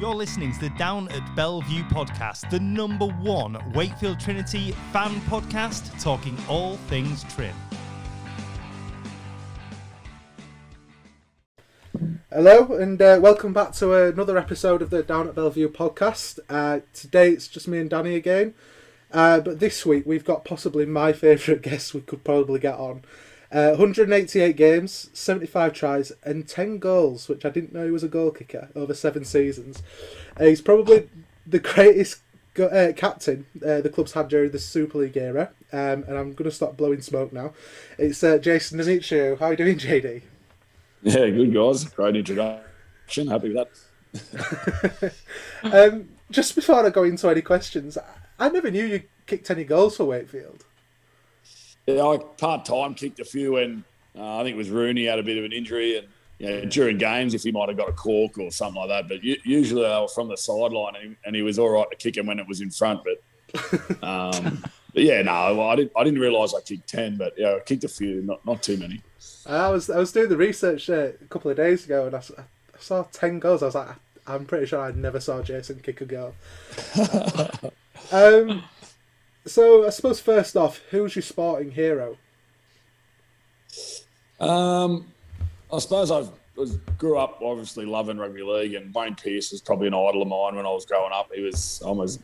You're listening to the Down at Bellevue podcast, the number one Wakefield Trinity fan podcast, talking all things Trim. Hello, and uh, welcome back to another episode of the Down at Bellevue podcast. Uh, today it's just me and Danny again, uh, but this week we've got possibly my favourite guest we could probably get on. Uh, 188 games, 75 tries, and 10 goals, which I didn't know he was a goal kicker over seven seasons. Uh, he's probably the greatest go- uh, captain uh, the club's had during the Super League era, um, and I'm going to stop blowing smoke now. It's uh, Jason Demetriou. How are you doing, JD? Yeah, good guys. Great introduction. Happy with that. um, just before I go into any questions, I never knew you kicked any goals for Wakefield. Yeah, I part time kicked a few, and uh, I think it was Rooney had a bit of an injury, and you know, during games if he might have got a cork or something like that. But usually they were from the sideline, and he, and he was all right to kick him when it was in front. But, um, but yeah, no, well, I didn't. I didn't realise I kicked ten, but yeah, I kicked a few, not not too many. I was I was doing the research uh, a couple of days ago, and I saw ten goals. I was like, I'm pretty sure I never saw Jason kick a goal. um, so I suppose first off, who's your sporting hero? Um, I suppose I grew up obviously loving rugby league, and Wayne Pearce was probably an idol of mine when I was growing up. He was almost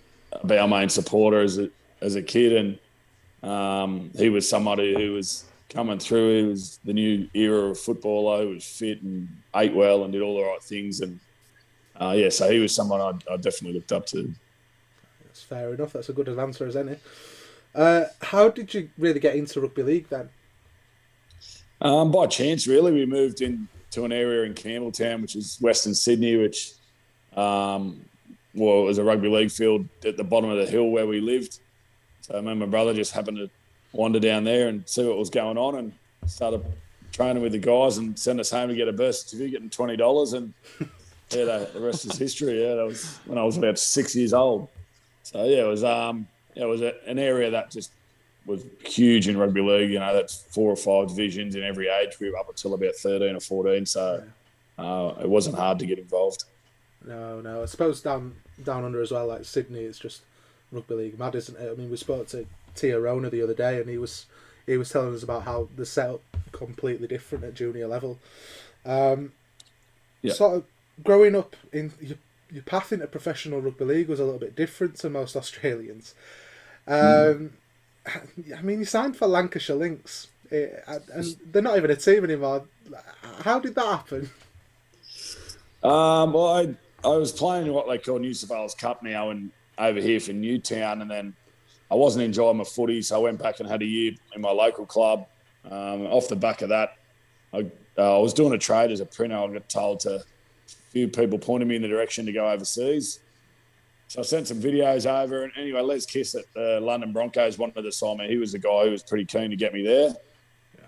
our main supporter as a as a kid, and um, he was somebody who was coming through. He was the new era of footballer. He was fit and ate well and did all the right things, and uh, yeah, so he was someone I, I definitely looked up to. That's fair enough. That's a good answer as any. Uh, how did you really get into rugby league then? Um, by chance, really, we moved into an area in Campbelltown, which is Western Sydney, which um, well, it was a rugby league field at the bottom of the hill where we lived. So me and my brother just happened to wander down there and see what was going on, and started training with the guys and sent us home to get a birth certificate and twenty dollars, and yeah, the, the rest is history. Yeah, that was when I was about six years old. So yeah, it was um, it was a, an area that just was huge in rugby league. You know, that's four or five divisions in every age group up until about thirteen or fourteen. So uh, it wasn't hard to get involved. No, no. I suppose down down under as well, like Sydney, it's just rugby league mad, isn't it? I mean, we spoke to Tia Rona the other day, and he was he was telling us about how the setup completely different at junior level. Um, Yeah. Sort of growing up in your, path into professional rugby league was a little bit different to most Australians. Um, I mean, you signed for Lancashire Lynx, eh, and- they're not even a team anymore. How did that happen? Um, well, I I was playing what they call New South Wales Cup now, and over here for Newtown, and then I wasn't enjoying my footy, so I went back and had a year in my local club. Um, off the back of that, I, uh, I was doing a trade as a printer. I got told to few people pointed me in the direction to go overseas. So I sent some videos over, and anyway, Les Kiss at the London Broncos wanted to sign me. He was the guy who was pretty keen to get me there,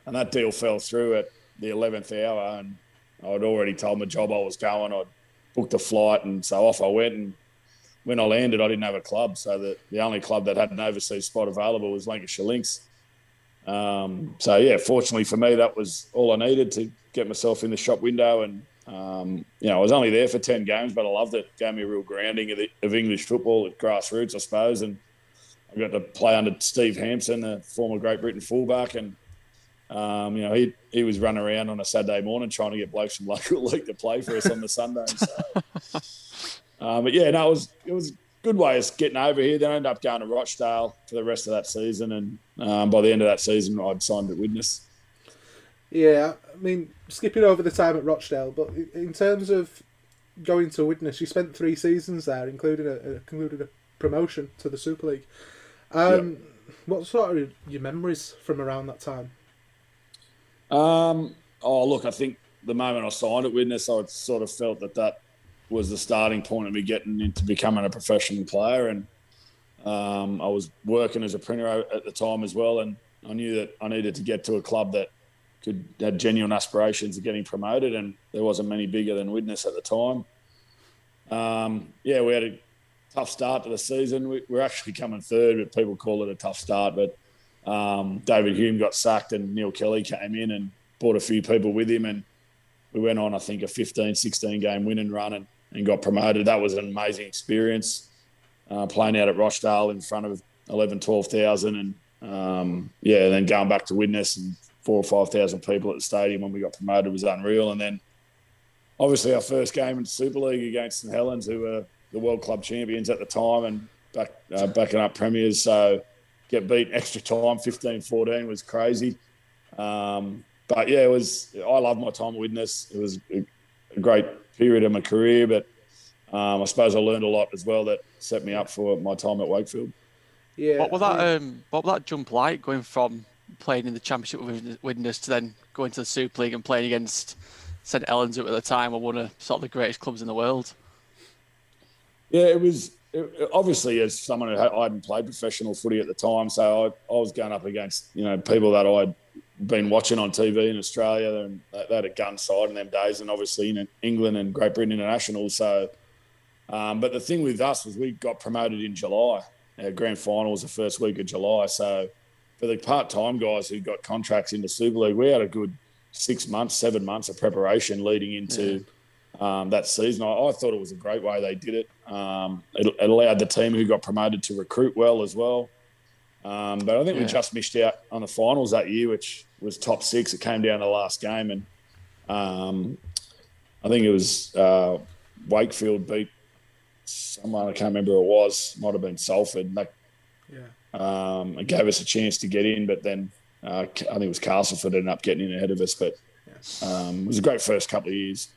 and that deal fell through at the eleventh hour, and I'd already told my job I was going. I'd booked a flight, and so off I went. And when I landed, I didn't have a club, so the, the only club that had an overseas spot available was Lancashire Lynx. Um, so yeah, fortunately for me, that was all I needed to get myself in the shop window. And um, you know, I was only there for ten games, but I loved it. Gave me a real grounding of, the, of English football at grassroots, I suppose. And I got to play under Steve Hampson, a former Great Britain fullback, and um, you know, he he was running around on a Saturday morning trying to get blokes from local league to play for us on the Sunday. So, uh, but yeah, no, it was it was a good way of getting over here. Then I ended up going to Rochdale for the rest of that season, and um, by the end of that season, I'd signed at Widnes. Yeah, I mean, skipping over the time at Rochdale, but in terms of going to Widnes, you spent three seasons there, including a, a including a promotion to the Super League. Um, What sort of your memories from around that time? Um, oh, look, I think the moment I signed at Widnes, I sort of felt that that was the starting point of me getting into becoming a professional player. And um, I was working as a printer at the time as well. And I knew that I needed to get to a club that could had genuine aspirations of getting promoted. And there wasn't many bigger than Widnes at the time. Um, yeah, we had a tough start to the season. We, we're actually coming third, but people call it a tough start. But um, David Hulme got sacked and Neil Kelly came in and brought a few people with him. And we went on, I think, a 15, 16 game winning run. And and got promoted. That was an amazing experience. Uh, playing out at Rochdale in front of 11, 12,000 and um, yeah, then going back to Widnes and four or 5,000 people at the stadium when we got promoted was unreal. And then obviously our first game in Super League against St Helens, who were the World Club champions at the time and back, uh, backing up premiers. So get beat extra time, 15-14 was crazy. Um, but yeah, it was. I love my time at Widnes. It was a, a great period of my career, but um, I suppose I learned a lot as well that set me up for my time at Wakefield. Yeah. What was that? Um, what was that jump like going from playing in the championship with Widnes to then going to the Super League and playing against St Helens, who at the time were one of sort of the greatest clubs in the world? Yeah, it was. It, obviously, as someone who I hadn't played professional footy at the time, so I, I was going up against you know people that I'd been watching on TV in Australia, and they had a gun side in them days, and obviously in England and Great Britain international. So, um, but the thing with us was we got promoted in July. Our grand final was the first week of July. So, for the part-time guys who got contracts in the Super League, we had a good six months, seven months of preparation leading into yeah. um, that season. I, I, thought it was a great way they did it. Um, it. it. allowed the team who got promoted to recruit well as well. Um, but I think yeah. we just missed out on the finals that year, which was top six. It came down to the last game, and um, I think it was uh, Wakefield beat someone. I can't remember who it was. Might have been Salford. That, yeah. Um, it gave us a chance to get in, but then uh, I think it was Castleford ended up getting in ahead of us. But um, it was a great first couple of years.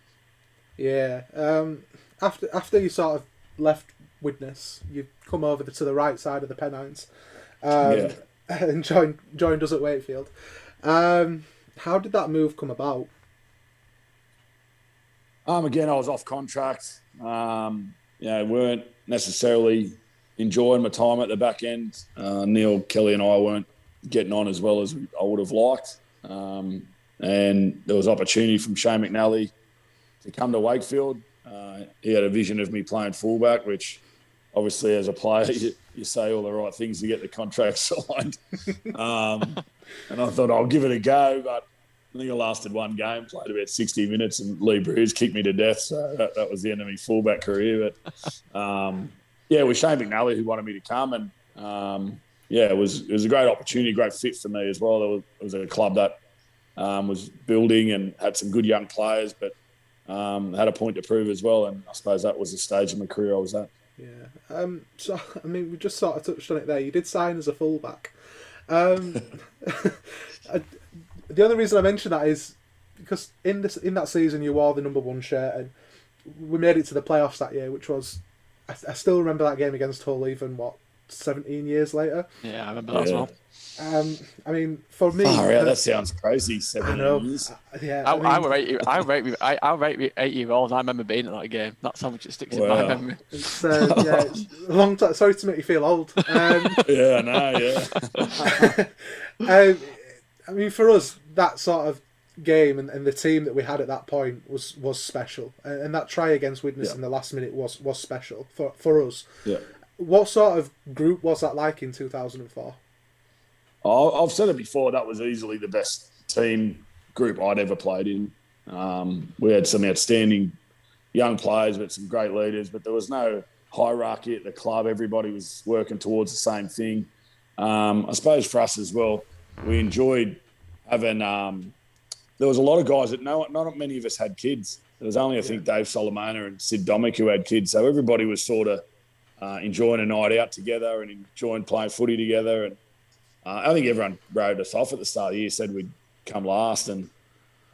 Yeah. Um, after after you sort of left Widnes, you come over to the right side of the Pennines um, yeah. and joined joined us at Wakefield. Um, how did that move come about? Um, again, I was off contract. Um, you know, weren't necessarily enjoying my time at the back end. Uh, Neil Kelly and I weren't getting on as well as I would have liked. Um, and there was opportunity from Shane McNally to come to Wakefield. Uh, he had a vision of me playing fullback, which obviously as a player you, you say all the right things to get the contract signed. um, and I thought I'll give it a go, but I think I lasted one game, played about 60 minutes, and Lee Briers kicked me to death. So that, that was the end of my fullback career. But um, yeah, it was Shane McNally who wanted me to come, and um, yeah, it was it was a great opportunity, great fit for me as well. It was, it was a club that um, was building and had some good young players, but um, had a point to prove as well. And I suppose that was the stage of my career I was at. Yeah. Um, so I mean, we just sort of touched on it there. You did sign as a fullback. Um, the only reason I mention that is because in this in that season you wore the number one shirt and we made it to the playoffs that year, which was I, I still remember that game against Hull even what seventeen years later. Yeah, I remember that yeah. as well. Um, I mean, for me, oh, yeah, that sounds crazy. Seven years. Uh, yeah, I, I, mean, I were eight. I rate. I, I rate eight year old. I remember being at that game. That's how much it sticks in my memory. It's, uh, yeah, it's long time. Sorry to make you feel old. Um, yeah, no, yeah. um, I mean, for us, that sort of game and, and the team that we had at that point was was special, and, and that try against Widnes yeah. in the last minute was was special for for us. Yeah. What sort of group was that like in two thousand and four? I've said it before. That was easily the best team group I'd ever played in. Um, we had some outstanding young players, but some great leaders. But there was no hierarchy at the club. Everybody was working towards the same thing. Um, I suppose for us as well, we enjoyed having. Um, there was a lot of guys that no, not many of us had kids. There was only, I think, Dave Solomona and Sid Domic who had kids. So everybody was sort of uh, enjoying a night out together and enjoying playing footy together. And uh, I think everyone wrote us off at the start of the year, said we'd come last, and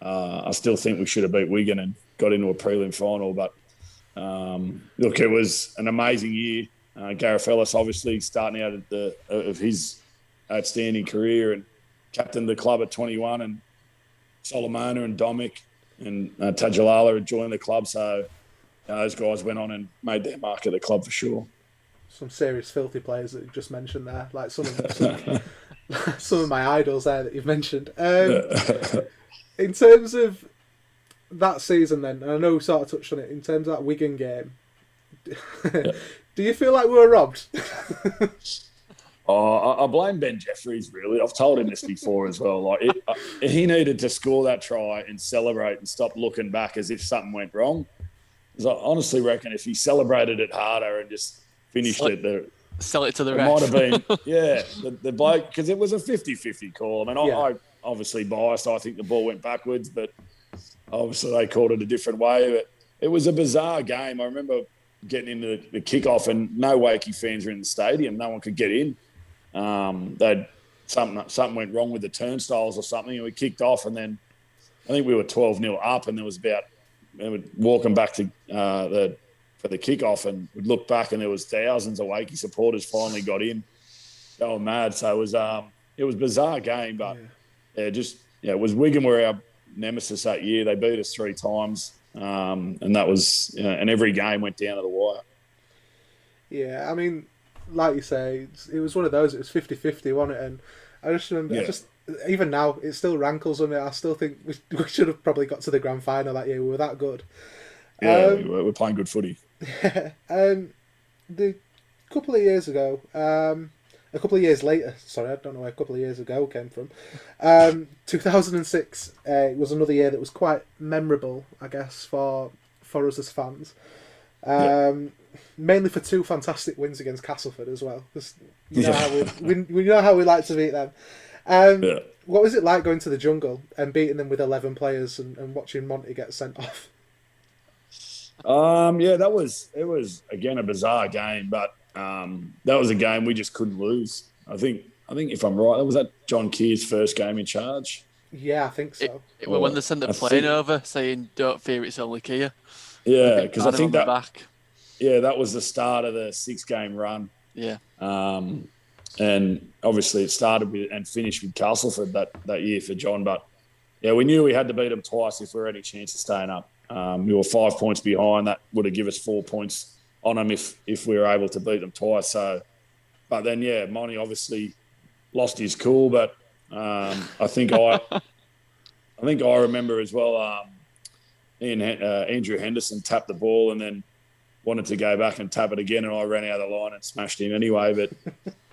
uh, I still think we should have beat Wigan and got into a prelim final. But um, look, it was an amazing year. Uh, Gareth Ellis, obviously, starting out at the of his outstanding career and captained the club at 21, and Solomona and Domic and uh, Tadulala had joined the club. So those guys went on and made their mark at the club for sure. Some serious filthy players that you just mentioned there, like some of some, some of my idols there that you've mentioned. Um, in terms of that season, then, and I know we sort of touched on it. In terms of that Wigan game, do you feel like we were robbed? Oh, I, I, blame Ben Jeffries. Really, I've told him this before as well. Like it, uh, he needed to score that try and celebrate and stop looking back as if something went wrong. Because I honestly reckon if he celebrated it harder and just finished Sell- it, the, Sell it to the it ref. might have been, yeah, the, the bloke, because it was a 50 50 call. I mean, Yeah. I, I obviously biased. I think the ball went backwards, but obviously they called it a different way. But it was a bizarre game. I remember getting into the, the kickoff, and no Wakey fans were in the stadium. No one could get in. Um, they'd something something went wrong with the turnstiles or something, and we kicked off, and then I think we were 12 0 up, and there was about they were walking back to uh, the for the kickoff, and we'd look back, and there was thousands of Wakey supporters finally got in, going mad. So it was um, it was a bizarre game, but yeah, just yeah, it was Wigan were our nemesis that year. They beat us three times, um, and that was you know, and every game went down to the wire. Yeah, I mean, like you say, it was one of those. It was 50-50, wasn't it? And I just remember, I just even now, it still rankles on me. I still think we, we should have probably got to the grand final that year. We were that good. Yeah, Um, we were, we're playing good footy. Yeah, um, the couple of years ago, um, a couple of years later, sorry, I don't know where a couple of years ago came from. Um, 2006 uh, was another year that was quite memorable, I guess, for for us as fans. Um, Mainly for two fantastic wins against Castleford as well. 'cause you know Yeah. how we, we, we know how we like to beat them. Um, Yeah. What was it like going to the jungle and beating them with 11 players and, and watching Monty get sent off? Um, yeah, that was it was again a bizarre game, but um, that was a game we just couldn't lose. I think I think if I'm right, that was that John Kear's first game in charge. Yeah, I think so. It, it, when they sent the I plane think- over saying, "Don't fear, it's only Kear." Yeah, because I Banner think on the that back. Yeah that was the start of the six game run. Yeah, Um, and obviously it started with and finished with Castleford that, that year for John. But yeah, we knew we had to beat them twice if we were any chance of staying up. Um, we were five points behind. That would have given us four points on them if if we were able to beat them twice. So, but then yeah, Monty obviously lost his cool. But um, I think I I think I remember as well. Um, Ian, uh, Andrew Henderson tapped the ball and then wanted to go back and tap it again, and I ran out of the line and smashed him anyway. But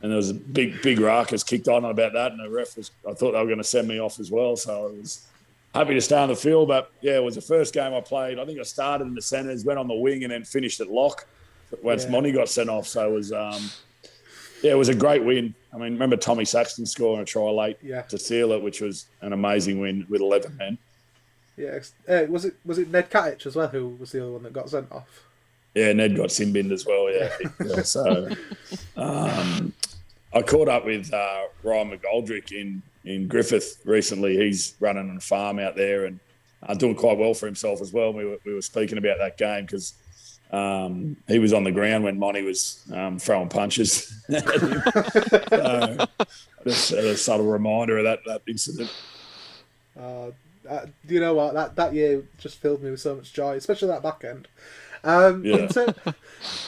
and there was a big, big ruckus kicked on about that, and the ref was. I thought they were going to send me off as well, so I was happy to stay on the field. But yeah, it was the first game I played. I think I started in the centres, went on the wing, and then finished at lock once Yeah. Monty got sent off. So it was. Um, yeah, it was a great win. I mean, remember Tommy Saxton scoring a try late Yeah. to seal it, which was an amazing win with 11 men. Yeah, uh, was it was it Ned Catic as well who was the other one that got sent off? Yeah, Ned got sin binned as well. Yeah, yeah so um, I caught up with uh, Ryan McGoldrick in in Griffith recently. He's running a farm out there and uh, doing quite well for himself as well. We were, we were speaking about that game because um, he was on the ground when Monty was um, throwing punches. so, just a subtle reminder of that that incident. Uh, uh, you know what? That that year just filled me with so much joy, especially that back end. Um, Yeah.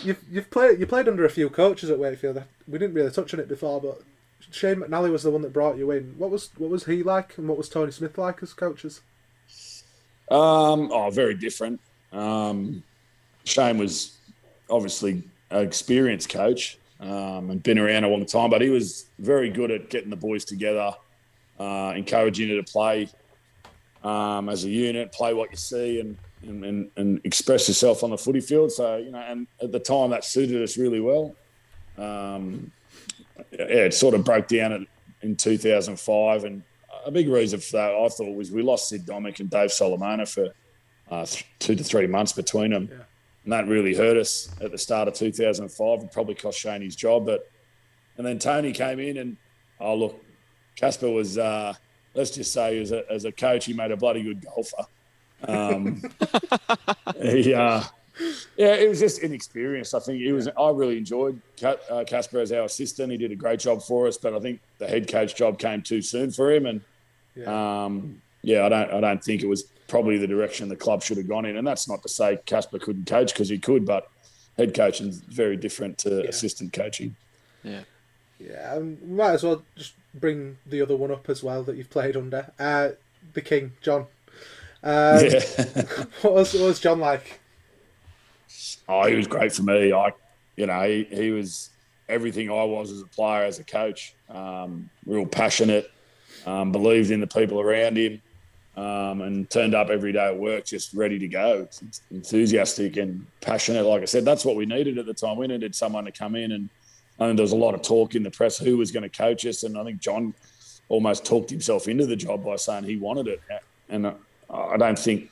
you've you've played you played under a few coaches at Wakefield. We didn't really touch on it before, but Shane McNally was the one that brought you in. What was what was he like, and what was Tony Smith like as coaches? Um, oh, very different. Um, Shane was obviously an experienced coach um, and been around a long time, but he was very good at getting the boys together, uh, encouraging you to play um, as a unit, play what you see, and, and, and, and express yourself on the footy field. So, you know, and at the time that suited us really well. Um, yeah, it sort of broke down at, in 2005, and a big reason for that I thought was we lost Sid Domic and Dave Solomona for uh, th- two to three months between them, Yeah. and that really hurt us at the start of 2005. It probably cost Shane his job, but and then Tony came in, and oh look, Casper was uh, let's just say as a, as a coach he made a bloody good golfer. Um, he, uh, yeah, it was just inexperienced. I think it was. I really enjoyed Ca- uh, Casper as our assistant. He did a great job for us, but I think the head coach job came too soon for him. And Yeah, um, yeah, I don't. I don't think it was probably the direction the club should have gone in. And that's not to say Casper couldn't coach because he could, but head coaching is very different to Yeah. assistant coaching. yeah. yeah. Um, might as well just bring the other one up as well that you've played under. Uh, the King, John. Um, yeah. what was what was John like? Oh, he was great for me. I, you know, he, he was everything I was as a player, as a coach. Um, real passionate, um, believed in the people around him. um, and turned up every day at work just ready to go, enthusiastic and passionate. Like I said, that's what we needed at the time. We needed someone to come in and I think there was a lot of talk in the press who was going to coach us, and I think John almost talked himself into the job by saying he wanted it. And I don't think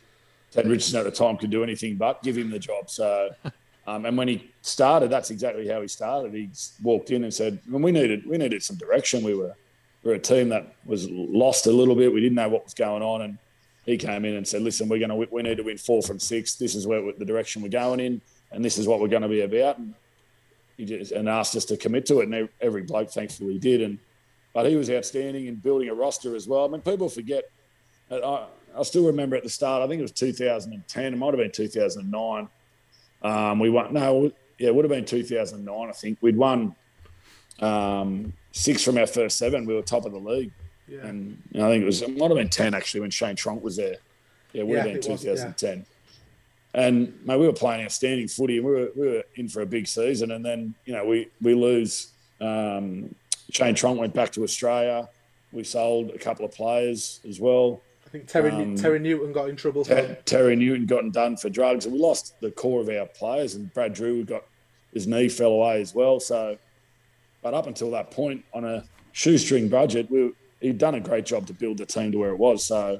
Ted Richardson at the time could do anything but give him the job. So, um, and when he started, that's exactly how he started. He walked in and said, well, "We needed we needed some direction. We were we are a team that was lost a little bit. We didn't know what was going on." And he came in and said, "Listen, we're going to we need to win four from six. This is where the direction we're going in, and this is what we're going to be about." And he just and asked us to commit to it, and every bloke thankfully did. And but he was outstanding in building a roster as well. I mean, people forget. I, I still remember at the start. I think it was 2010. It might have been 2009. Um, we won. No, yeah, it would have been 2009. I think we'd won um, six from our first seven. We were top of the league, yeah. and I think it was it might have been 10 actually when Shane Tronc was there. Yeah, it would yeah, have been 2010. Was, yeah. And mate, we were playing outstanding footy, and we were we were in for a big season. And then you know we we lose. Um, Shane Tronc went back to Australia. We sold a couple of players as well. I think Terry, um, Terry Newton got in trouble. Ter- Terry Newton got done for drugs, and we lost the core of our players. And Brad Drew got his knee fell away as well. So, but up until that point, on a shoestring budget, we, he'd done a great job to build the team to where it was. So,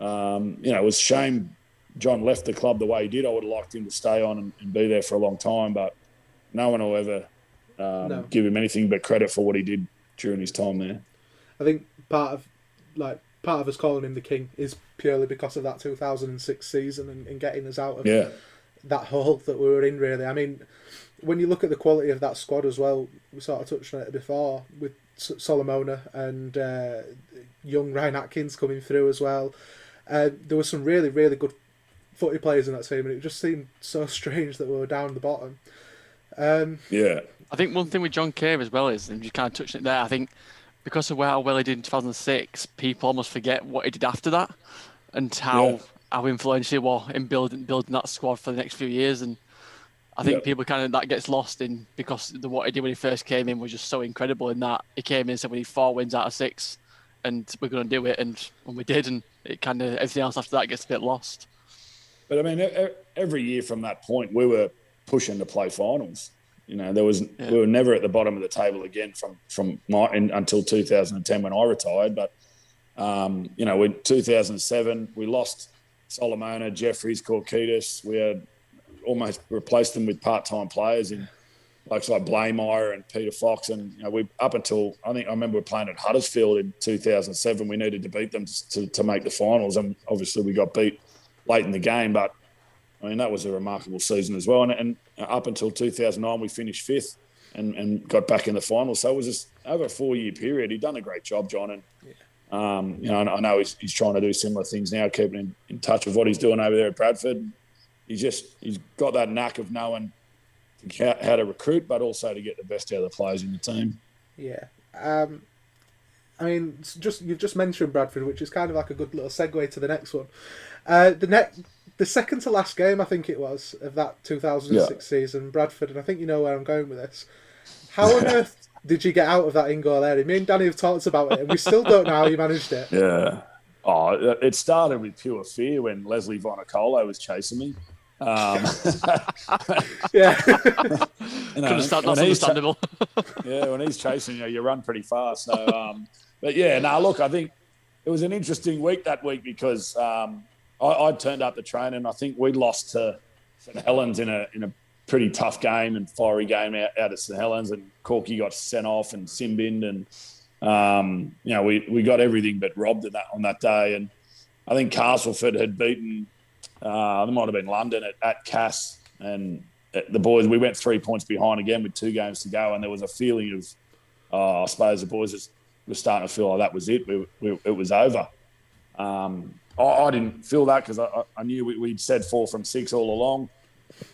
um, you know, it was a shame John left the club the way he did. I would have liked him to stay on and, and be there for a long time, but no one will ever um, no. give him anything but credit for what he did during his time there. I think part of like part of us calling him the king is purely because of that 2006 season and, and getting us out of yeah. that hole that we were in. Really, I mean, when you look at the quality of that squad as well, we sort of touched on it before with Solomona and uh, young Ryan Atkins coming through as well. Uh, there were some really, really good footy players in that team, and it just seemed so strange that we were down the bottom. Um, yeah, I think one thing with John Cave as well is, and you kind of touched it there. I think because of how well he did in 2006, people almost forget what he did after that and how yeah. how influential he was in building building that squad for the next few years. And I think people kind of that gets lost in because the what he did when he first came in was just so incredible. In that he came in and said we need four wins out of six, and we're going to do it, and, and we did, and it kind of everything else after that gets a bit lost. But I mean, every year from that point, we were pushing to play finals. You know, there was yeah. we were never at the bottom of the table again from from my in, until 2010 when I retired. But um, you know, in 2007 we lost Solomona, Jeffries, Korkidas. We had almost replaced them with part-time players in like like Blamire and Peter Fox, and you know, we up until I think I remember we playing at Huddersfield in 2007. We needed to beat them to, to make the finals, and obviously we got beat late in the game. But I mean, that was a remarkable season as well. And, and up until 2009, we finished fifth and, and got back in the final. So it was just over a four year period. He'd done a great job, John. And, yeah. um, you know, I know he's, he's trying to do similar things now, keeping in, in touch with what he's doing over there at Bradford. He's just, he's got that knack of knowing how, how to recruit, but also to get the best out of the players in the team. Yeah. Um, I mean, just you've just mentioned Bradford, which is kind of like a good little segue to the next one. Uh, the next the second to last game, I think it was, of that 2006 yeah. season, Bradford, and I think you know where I'm going with this. How on earth did you get out of that in goal area? Me and Danny have talked about it, and we still don't know how you managed it. Yeah. Oh, it started with pure fear when Lesley Vainikolo was chasing me. Um, yeah. you know, that's understandable. yeah, when he's chasing you, you run pretty fast. So, um, but yeah, now look, I think it was an interesting week that week because um, I, I turned up the train and I think we lost to St Helens in a in a pretty tough game and fiery game out, out at St Helens, and Corky got sent off and Simbin, and um, you know we, we got everything but robbed that on that day. And I think Castleford had beaten, uh, there might have been London at, at Cass, and the boys we went three points behind again with two games to go, and there was a feeling of, uh, I suppose the boys were starting to feel like that was it. We, we, it was over. Um, I, I didn't feel that because I, I, knew we, would said four from six all along.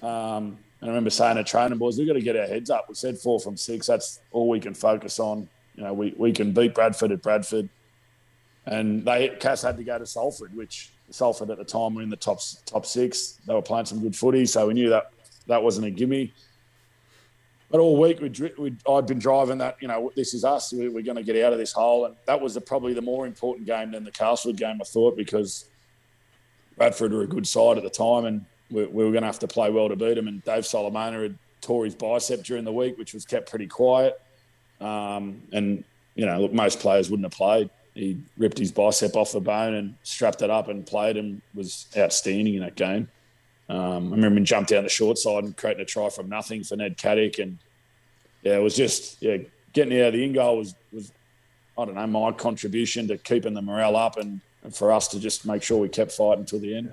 Um, and I remember saying to training boys, we've got to get our heads up. We said four from six. That's all we can focus on. You know, we, we can beat Bradford at Bradford. And they Cass had to go to Salford, which Salford at the time were in the top top six. They were playing some good footy, so we knew that that wasn't a gimme. But all week we'd, I'd been driving that. You know, this is us. We, we're going to get out of this hole, and that was the, probably the more important game than the Castleford game. I thought because Bradford were a good side at the time, and we, we were going to have to play well to beat them. And Dave Solomona had tore his bicep during the week, which was kept pretty quiet. Um, and you know, look, most players wouldn't have played. He ripped his bicep off the bone and strapped it up and played and was outstanding in that game. Um, I remember him jumped down the short side and creating a try from nothing for Ned Catic, and yeah, it was just yeah, getting out of the in goal was was I don't know my contribution to keeping the morale up and, and for us to just make sure we kept fighting till the end.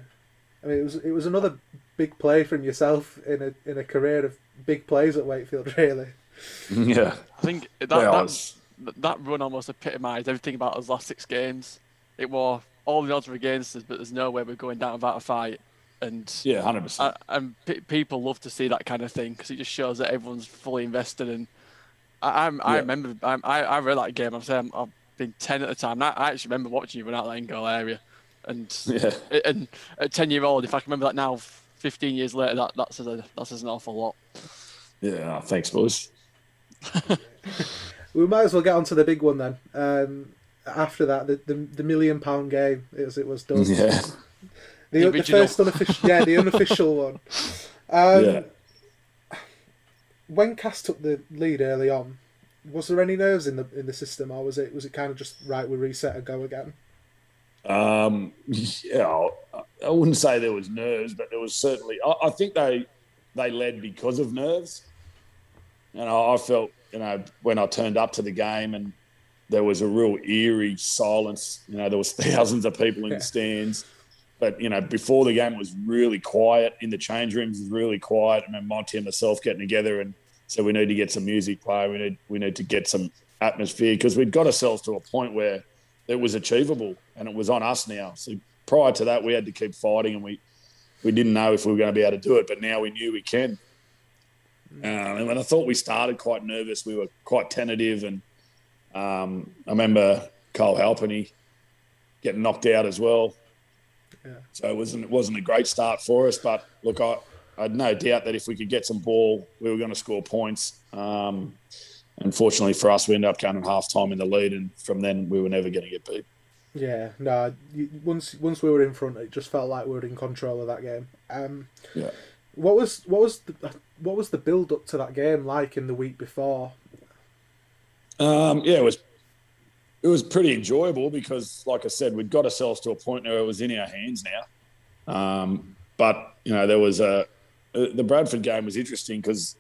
I mean, it was it was another big play from yourself in a in a career of big plays at Wakefield, really. Yeah, I think that Yeah, I that, was- that run almost epitomised everything about us last six games. It was all the odds were against us, but there's no way we're going down without a fight. And yeah, hundred percent. And pe people love to see that kind of thing because it just shows that everyone's fully invested. And I, I'm, I remember I, I I read that game. I'm saying I've been ten at the time. And I, I actually remember watching you run out that in goal area. And Yeah, and at ten year old, if I can remember that now, 15 years later, that that says a, that says an awful lot. yeah. Thanks, boys. We might as well get on to the big one then. Um, after that, the, the the million pound game as it was done. Yeah, The, The the first unofficial, yeah, the unofficial one. Um, Yeah. When Cass took the lead early on, was there any nerves in the in the system, or was it was it kind of just right? We reset and go again. Um, yeah, I- I wouldn't say there was nerves, but there was certainly. I, I think they they led because of nerves, and I, I felt you know when I turned up to the game and there was a real eerie silence. You know, there was thousands of people in Yeah. the stands, but you know before the game was really quiet in the change rooms. Was really quiet. I remember Monty and myself getting together and said we need to get some music playing. We need we need to get some atmosphere because we'd got ourselves to a point where it was achievable and it was on us now. So prior to that, we had to keep fighting and we, we didn't know if we were going to be able to do it, but now we knew we can. Um, and when I thought we started quite nervous, we were quite tentative. And um, I remember Cole Halpenny getting knocked out as well. Yeah. So it wasn't, it wasn't a great start for us. But look, I, I had no doubt that if we could get some ball, we were going to score points. Um, unfortunately for us, we ended up going at half time in the lead. And from then, we were never going to get beat. Yeah, no. Once once we were in front, it just felt like we were in control of that game. Um, Yeah. what was what was the what was the build up to that game like in the week before? Um, yeah, it was it was pretty enjoyable because, like I said, we'd got ourselves to a point where it was in our hands now. Um, but you know, there was a the Bradford game was interesting because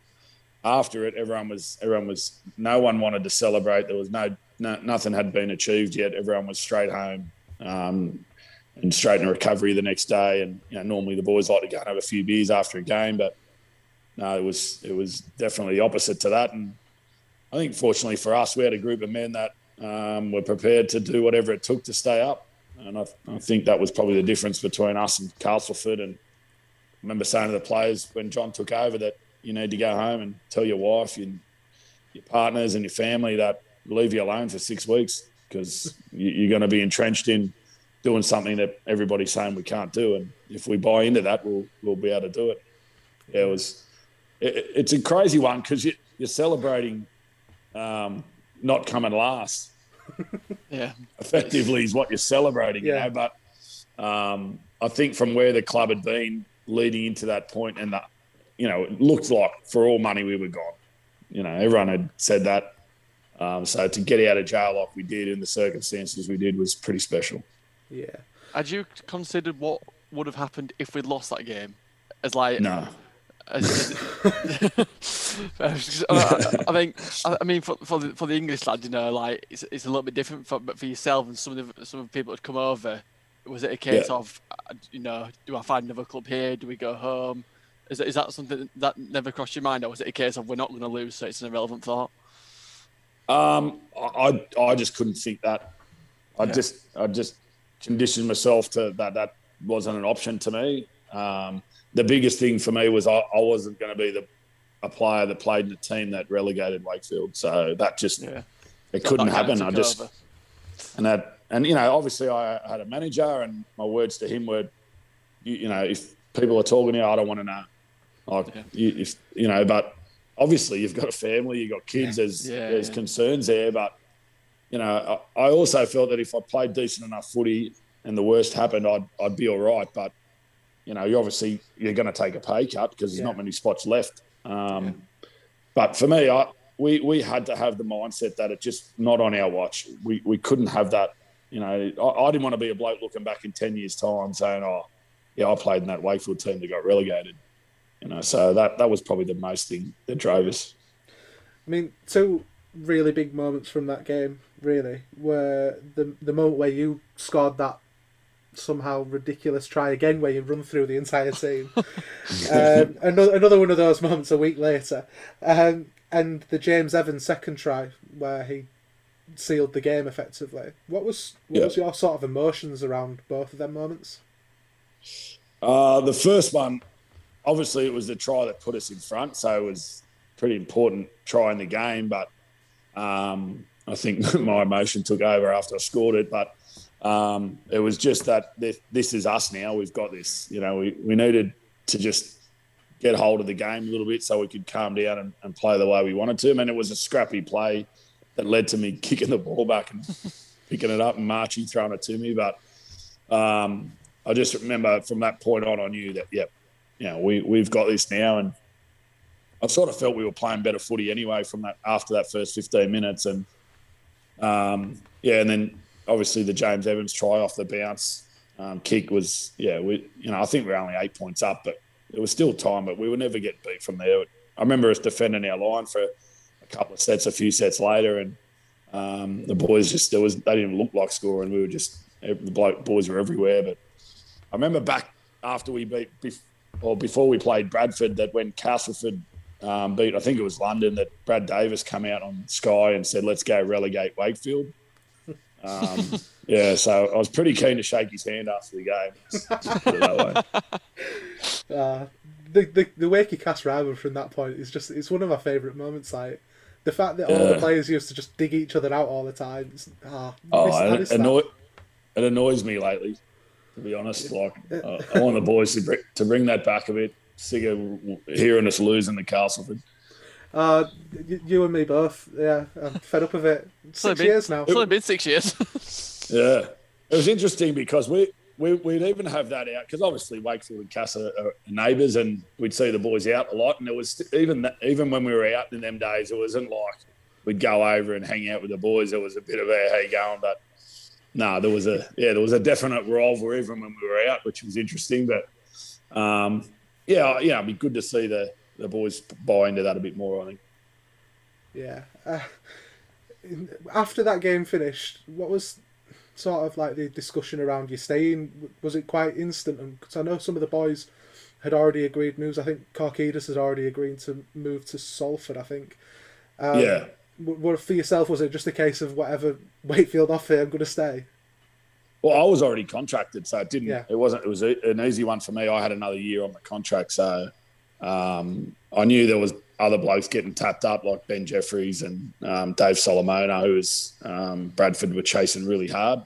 after it, everyone was everyone was no one wanted to celebrate. There was no, no nothing had been achieved yet. Everyone was straight home um, and straight in recovery the next day. And you know, normally the boys like to go and have a few beers after a game, but no, it was it was definitely opposite to that. And I think fortunately for us, we had a group of men that um, were prepared to do whatever it took to stay up. And I, I think that was probably the difference between us and Castleford. And I remember saying to the players when John took over that you need to go home and tell your wife and your partners and your family that leave you alone for six weeks because you, you're going to be entrenched in doing something that everybody's saying we can't do. And if we buy into that, we'll we'll be able to do it. Yeah, it was. It, it's a crazy one because you, you're celebrating um, not coming last. Yeah. Effectively, is what you're celebrating. Yeah. You know, but um, I think from where the club had been leading into that point, and that you know, it looked like for all money we were gone. You know, everyone had said that. Um, so to get out of jail like we did in the circumstances we did was pretty special. Yeah, Had you considered what would have happened if we'd lost that game? As like, No, as, as- I think, I mean, for, for the for the English lad, you know, like it's, it's a little bit different. For, but for yourself and some of the some of the people that come over, was it a case Yeah. of, uh, you know, do I find another club here? Do we go home? Is that, is that something that never crossed your mind, or was it a case of we're not going to lose, so it's an irrelevant thought? Um, I I I just couldn't think that. I Yeah. just I just conditioned myself to that. That wasn't an option to me. Um, the biggest thing for me was I, I wasn't going to be the a player that played in a team that relegated Wakefield. So that just Yeah. it couldn't That happen. I just over. and that and you know obviously I had a manager and my words to him were, you, you know, if people are talking to you, I don't want to know. Like Yeah. you, if you know, but obviously you've got a family, you've got kids. There's Yeah, there's yeah. concerns there, but you know, I, I also felt that if I played decent enough footy and the worst happened, I'd I'd be all right. But you know, you obviously you're going to take a pay cut because there's Yeah. not many spots left. Um, But for me, I we we had to have the mindset that it's just not on our watch. We we couldn't have that. You know, I, I didn't want to be a bloke looking back in ten years' time saying, "Oh, yeah, I played in that Wakefield team that got relegated." You know, so that that was probably the most thing that drove us. I mean, two really big moments from that game, really, were the the moment where you scored that somehow ridiculous try again, where you run through the entire team. um, another another one of those moments a week later, um, and the James Evans second try where he sealed the game effectively. What was what Yeah. was your sort of emotions around both of them moments? Uh, the first one, obviously, it was the try that put us in front, so it was pretty important try in the game. But um, I think my emotion took over after I scored it. But um, it was just that this, this is us now. We've got this. You know, we, we needed to just get hold of the game a little bit so we could calm down and, and play the way we wanted to. I mean, it was a scrappy play that led to me kicking the ball back and picking it up and Marchie throwing it to me. But um, I just remember from that point on, I knew that, yep, you know, we, we've got this now. And I sort of felt we were playing better footy anyway from that after that first 15 minutes. And um, yeah, and then obviously the James Evans try off the bounce um, kick was, yeah, we, you know, I think we're only eight points up, but it was still time, but we would never get beat from there. I remember us defending our line for a couple of sets, a few sets later, and um, the boys just there was they didn't look like scoring. We were just the bloke boys were everywhere. But I remember back after we beat or before we played Bradford that when Castleford um, beat I think it was London that Brad Davis come out on Sky and said let's go relegate Wakefield. Um, yeah, so I was pretty keen to shake his hand after the game. Just put it that way. Uh, the, the the Wakey cast rival from that point is just it's one of my favourite moments. Like the fact that all the players used to just dig each other out all the time. It's, ah, I Oh, miss- I it, annoy, it annoys me lately, to be honest. Like, uh, I want the boys to bring, to bring that back a bit. Sick of hearing us losing the Castleford. Uh, y- you and me both. Yeah, I'm fed up of it. Six only been- years now. It's only been six years. Yeah, it was interesting because we, we we'd even have that out because obviously Wakefield and Casa are neighbours, and we'd see the boys out a lot. And it was even that, even when we were out in them days, it wasn't like we'd go over and hang out with the boys. It was a bit of a how you going, but no, there was a yeah, there was a definite rivalry even when we were out, which was interesting. But um, yeah, yeah, it'd be good to see the the boys buy into that a bit more. I think. Yeah. Uh, after that game finished, what was sort of like the discussion around you staying? Was it quite instant? Because I know some of the boys had already agreed moves. I think Korkidas had already agreed to move to Salford. I think. Um, Yeah. What for yourself? Was it just a case of whatever Wakefield offer, I'm going to stay? Well, I was already contracted, so it didn't. Yeah. It wasn't. It was a, an easy one for me. I had another year on the contract, so um, I knew there was other blokes getting tapped up, like Ben Jeffries and um, Dave Solomona, who was um, Bradford were chasing really hard.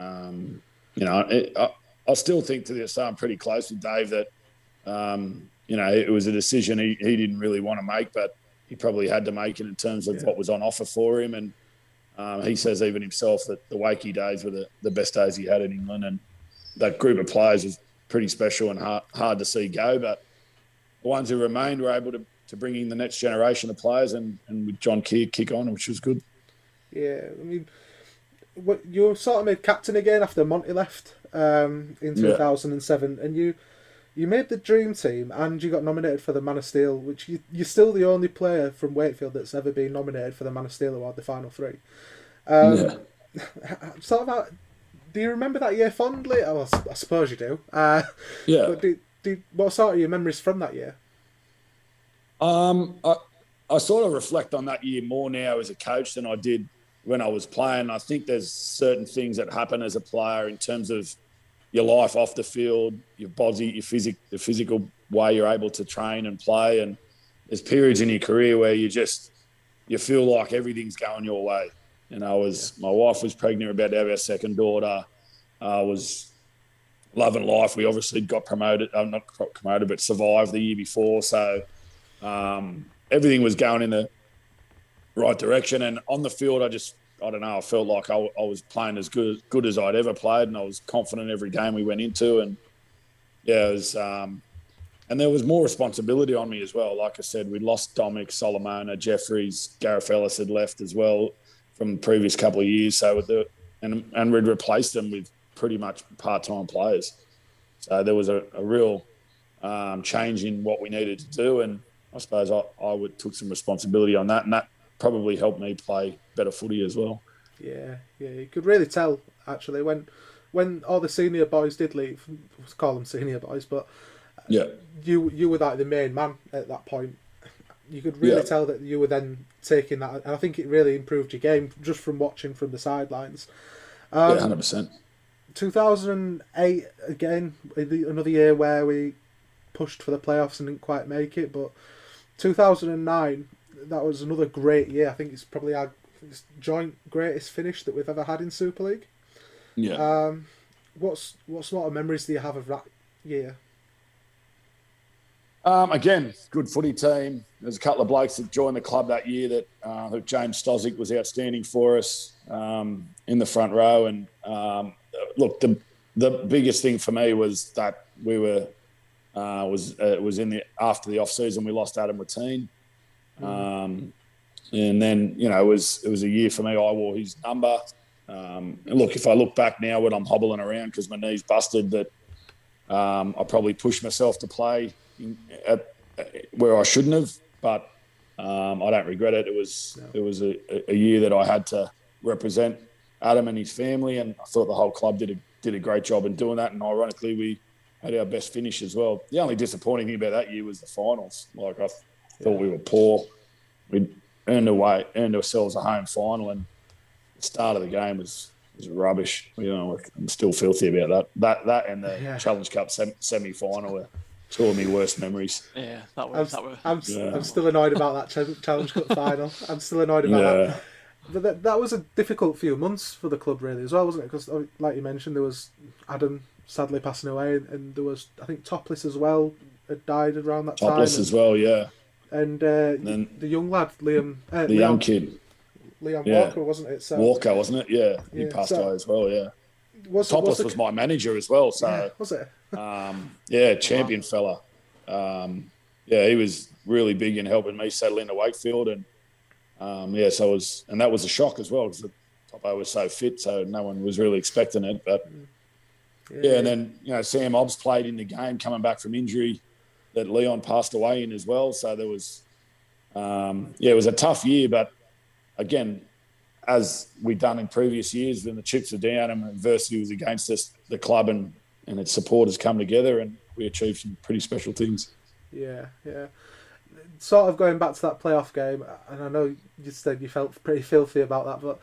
Um, you know, it, I, I still think to this day I'm pretty close with Dave that um, you know it was a decision he, he didn't really want to make, but he probably had to make it in terms of Yeah. what was on offer for him and. Um, he says even himself that the Wakey days were the, the best days he had in England, and that group of players was pretty special and hard, hard to see go. But the ones who remained were able to, to bring in the next generation of players, and, and with John Kear kick on, which was good. Yeah, I mean, what you were sort of made captain again after Monty left um, in Yeah. 2007, and you you made the dream team and you got nominated for the Man of Steel, which you, you're still the only player from Wakefield that's ever been nominated for the Man of Steel award, the final three. Um, yeah. Sort of, do you remember that year fondly? Oh, I suppose you do. Uh, Yeah. but do, do, what sort of your memories from that year? Um, I, I sort of reflect on that year more now as a coach than I did when I was playing. I think there's certain things that happen as a player in terms of your life off the field, your body, your physic, the physical way you're able to train and play. And there's periods in your career where you just you feel like everything's going your way. And I was my wife was pregnant, about to have our second daughter. I was loving life. We obviously got promoted, uh, not promoted, but survived the year before. So um, everything was going in the right direction. And on the field, I just I don't know. I felt like I, I was playing as good good as I'd ever played, and I was confident every game we went into. And yeah, it was. Um, and there was more responsibility on me as well. Like I said, we lost Dominic, Solomona, Jeffries, Gareth Ellis had left as well from the previous couple of years. So with the and and we'd replaced them with pretty much part time players. So there was a, a real um, change in what we needed to do, and I suppose I, I would, took some responsibility on that, and that probably helped me play better footy as well. Yeah, yeah, you could really tell actually when when all the senior boys did leave. Let's call them senior boys, but yeah, you you were like the main man at that point. You could really Yeah. tell that you were then taking that, and I think it really improved your game just from watching from the sidelines. yeah, Um, hundred percent. 2008 again, another year where we pushed for the playoffs and didn't quite make it. But 2009, that was another great year. I think it's probably our joint greatest finish that we've ever had in Super League. Yeah. Um, what's what sort of memories do you have of that year? Um, again, good footy team. There's a couple of blokes that joined the club that year that uh, James Stosic was outstanding for us um, in the front row. And um, look, the the biggest thing for me was that we were uh, was uh, was in the after the off season we lost Adam Watene. Um, and then you know it was it was a year for me. I wore his number. Um, and look, if I look back now when I'm hobbling around because my knee's busted, that um, I probably pushed myself to play in, at, where I shouldn't have, but um, I don't regret it. It was it was a, a year that I had to represent Adam and his family, and I thought the whole club did a did a great job in doing that. And ironically, we had our best finish as well. The only disappointing thing about that year was the finals. Like I thought we were poor. We earned away, earned ourselves a home final, and the start of the game was was rubbish. You know, I'm still filthy about that. That that and the Yeah. Challenge Cup sem- semi final were two of my worst memories. Yeah, that I'm, was that was. I'm, Yeah. I'm still annoyed about that Challenge Cup final. I'm still annoyed about Yeah. that. That, that was a difficult few months for the club, really, as well, wasn't it? Because, like you mentioned, there was Adam sadly passing away, and there was, I think, Topless as well had died around that Topless time. Topless as well, yeah. And, and uh, then- the young lad, Liam, uh, The young kid, Leon yeah. Walker, wasn't it? So Walker, wasn't it? Yeah, he Yeah, passed so- away as well. Yeah, was, Topless the- was my manager as well. So yeah, was it? um, yeah, champion fella. Um, yeah, he was really big in helping me settle into Wakefield, and um, yeah, so it was, and that was a shock as well because the Topo was so fit, so no one was really expecting it. But yeah, and then you know Sam Obst played in the game coming back from injury that Leon passed away in as well. So there was, um, yeah, it was a tough year, but again, as we've done in previous years, when the chips are down and adversity was against us, the club and and its supporters come together and we achieved some pretty special things. Yeah, yeah. Sort of going back to that playoff game, and I know you said you felt pretty filthy about that, but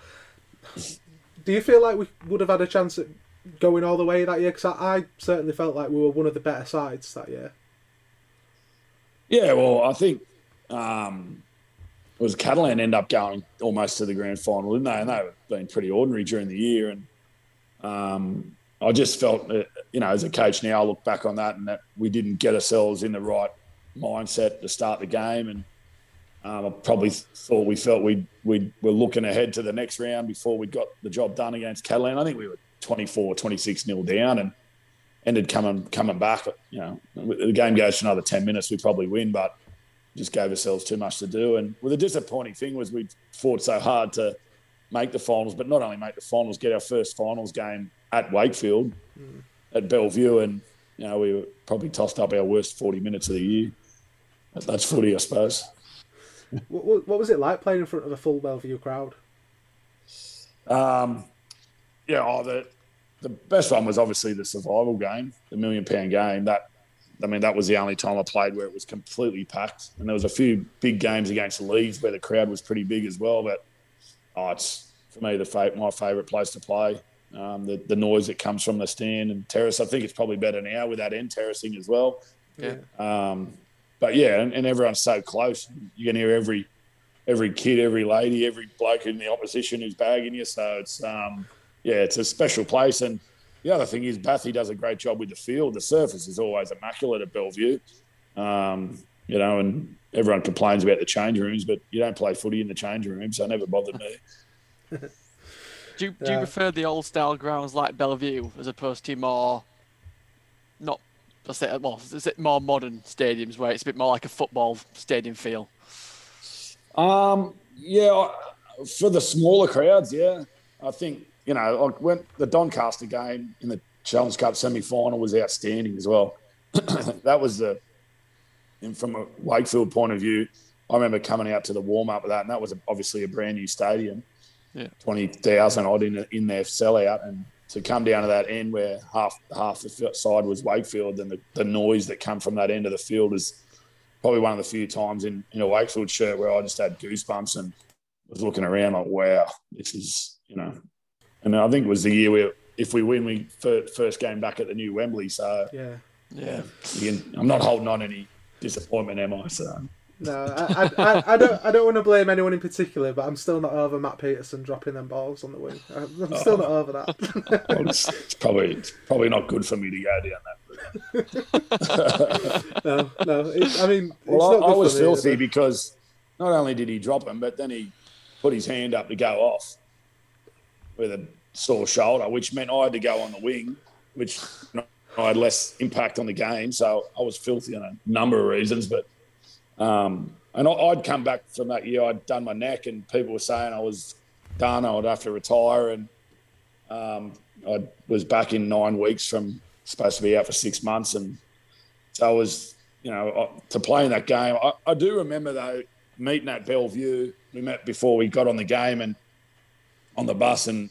do you feel like we would have had a chance at going all the way that year? Because I, I certainly felt like we were one of the better sides that year. Yeah, well, I think um, it was Catalan end up going almost to the grand final, didn't they? And they've been pretty ordinary during the year. And um, I just felt, you know, as a coach now, I look back on that and that we didn't get ourselves in the right mindset to start the game. And um, I probably thought we felt we we were looking ahead to the next round before we got the job done against Catalan. I think we were 24, 26 nil down and ended coming coming back. You know, the game goes for another 10 minutes, we probably win, but just gave ourselves too much to do. And well, the disappointing thing was we fought so hard to make the finals, but not only make the finals, get our first finals game at Wakefield, at Bellevue, and you know we were probably tossed up our worst 40 minutes of the year. That- That's footy, I suppose. What, what, what was it like playing in front of a full Bellevue crowd? Um, yeah, oh, the the best one was obviously the survival game, the million pound game. That I mean, that was the only time I played where it was completely packed. And there was a few big games against the Leeds where the crowd was pretty big as well. But oh, it's for me the fa- my favourite place to play. Um, the the noise that comes from the stand and terrace. I think it's probably better now with that end terracing as well. Yeah. Um, but yeah, and, and everyone's so close. You can hear every every kid, every lady, every bloke in the opposition who's bagging you. So it's um, yeah, it's a special place. And the other thing is, Bathy does a great job with the field. The surface is always immaculate at Bellevue. Um, you know, and everyone complains about the change rooms, but you don't play footy in the change room, so it never bothered me. Do you, do you Yeah. prefer the old style grounds like Bellevue as opposed to more, not, let's say, well, is it more modern stadiums where it's a bit more like a football stadium feel? Um, yeah, for the smaller crowds, yeah, I think you know, like when the Doncaster game in the Challenge Cup semi final was outstanding as well. that was the, and from a Wakefield point of view, I remember coming out to the warm up of that, and that was obviously a brand new stadium, Yeah. twenty thousand odd in in their sellout, and to come down to that end where half half the side was Wakefield, and the, the noise that come from that end of the field is probably one of the few times in, in a Wakefield shirt where I just had goosebumps and was looking around like, wow, this is, you know. And I think it was the year where if we win, we first game back at the new Wembley. So Yeah. Yeah. I'm not holding on any disappointment, am I? So No, I, I, I, don't. I don't want to blame anyone in particular, but I'm still not over Matt Petersen dropping them balls on the wing. I'm still not oh. over that. well, it's, it's probably it's probably not good for me to go down that. route. no, no. It, I mean, it's Well, not I, I was filthy either. because not only did he drop him, but then he put his hand up to go off with a sore shoulder, which meant I had to go on the wing, which I had less impact on the game. So I was filthy on a number of reasons. But um, and I'd come back from that year. I'd done my neck, and people were saying I was done. I would have to retire, and um, I was back in nine weeks from supposed to be out for six months, and so I was, you know, to play in that game. I, I do remember though meeting at Bellevue. We met before we got on the game and on the bus, and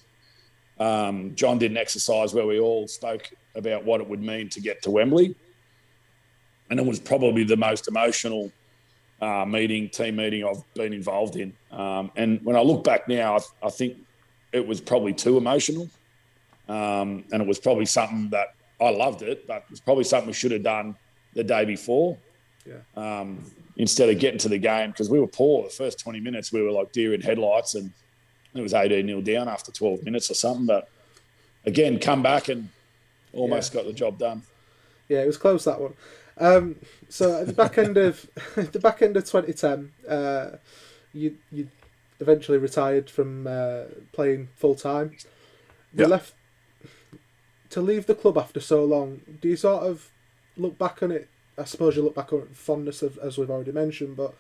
um, John did an exercise where we all spoke about what it would mean to get to Wembley, and it was probably the most emotional uh, meeting, team meeting I've been involved in. Um, and when I look back now, I, I think it was probably too emotional, um, and it was probably something that I loved it, but it was probably something we should have done the day before. Yeah. Um, instead of getting to the game because we were poor the first 20 minutes we were like deer in headlights and it was 18 nil down after 12 minutes or something but again come back and almost got the job done Yeah, it was close that one. Um, so at the back end of the back end of 2010, uh, you you eventually retired from uh, playing full time. You Yeah. left to leave the club after so long. Do you sort of look back on it? I suppose you look back on it fondness of, as we've already mentioned, but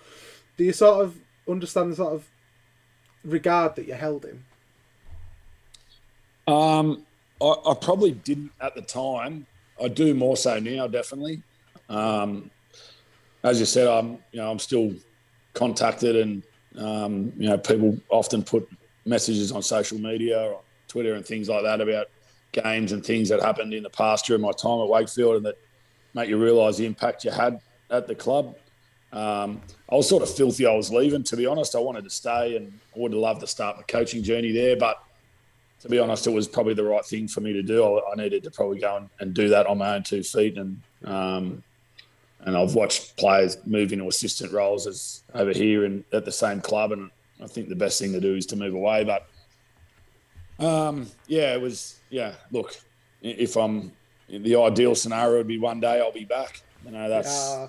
do you sort of understand the sort of regard that you held him? Um, I, I probably didn't at the time. I do more so now, definitely. Um, as you said, I'm you know I'm still contacted, and um, you know people often put messages on social media or Twitter and things like that about games and things that happened in the past during my time at Wakefield, and that make you realise the impact you had at the club. Um, I was sort of filthy. I was leaving, to be honest. I wanted to stay, and I would have loved to start my coaching journey there, but to be honest, it was probably the right thing for me to do. I, needed to probably go and, and do that on my own two feet. And um, and I've watched players move into assistant roles as over here and at the same club. And I think the best thing to do is to move away. But um, yeah, it was yeah. Look, if I'm the ideal scenario would be one day I'll be back. You know, that's Ah,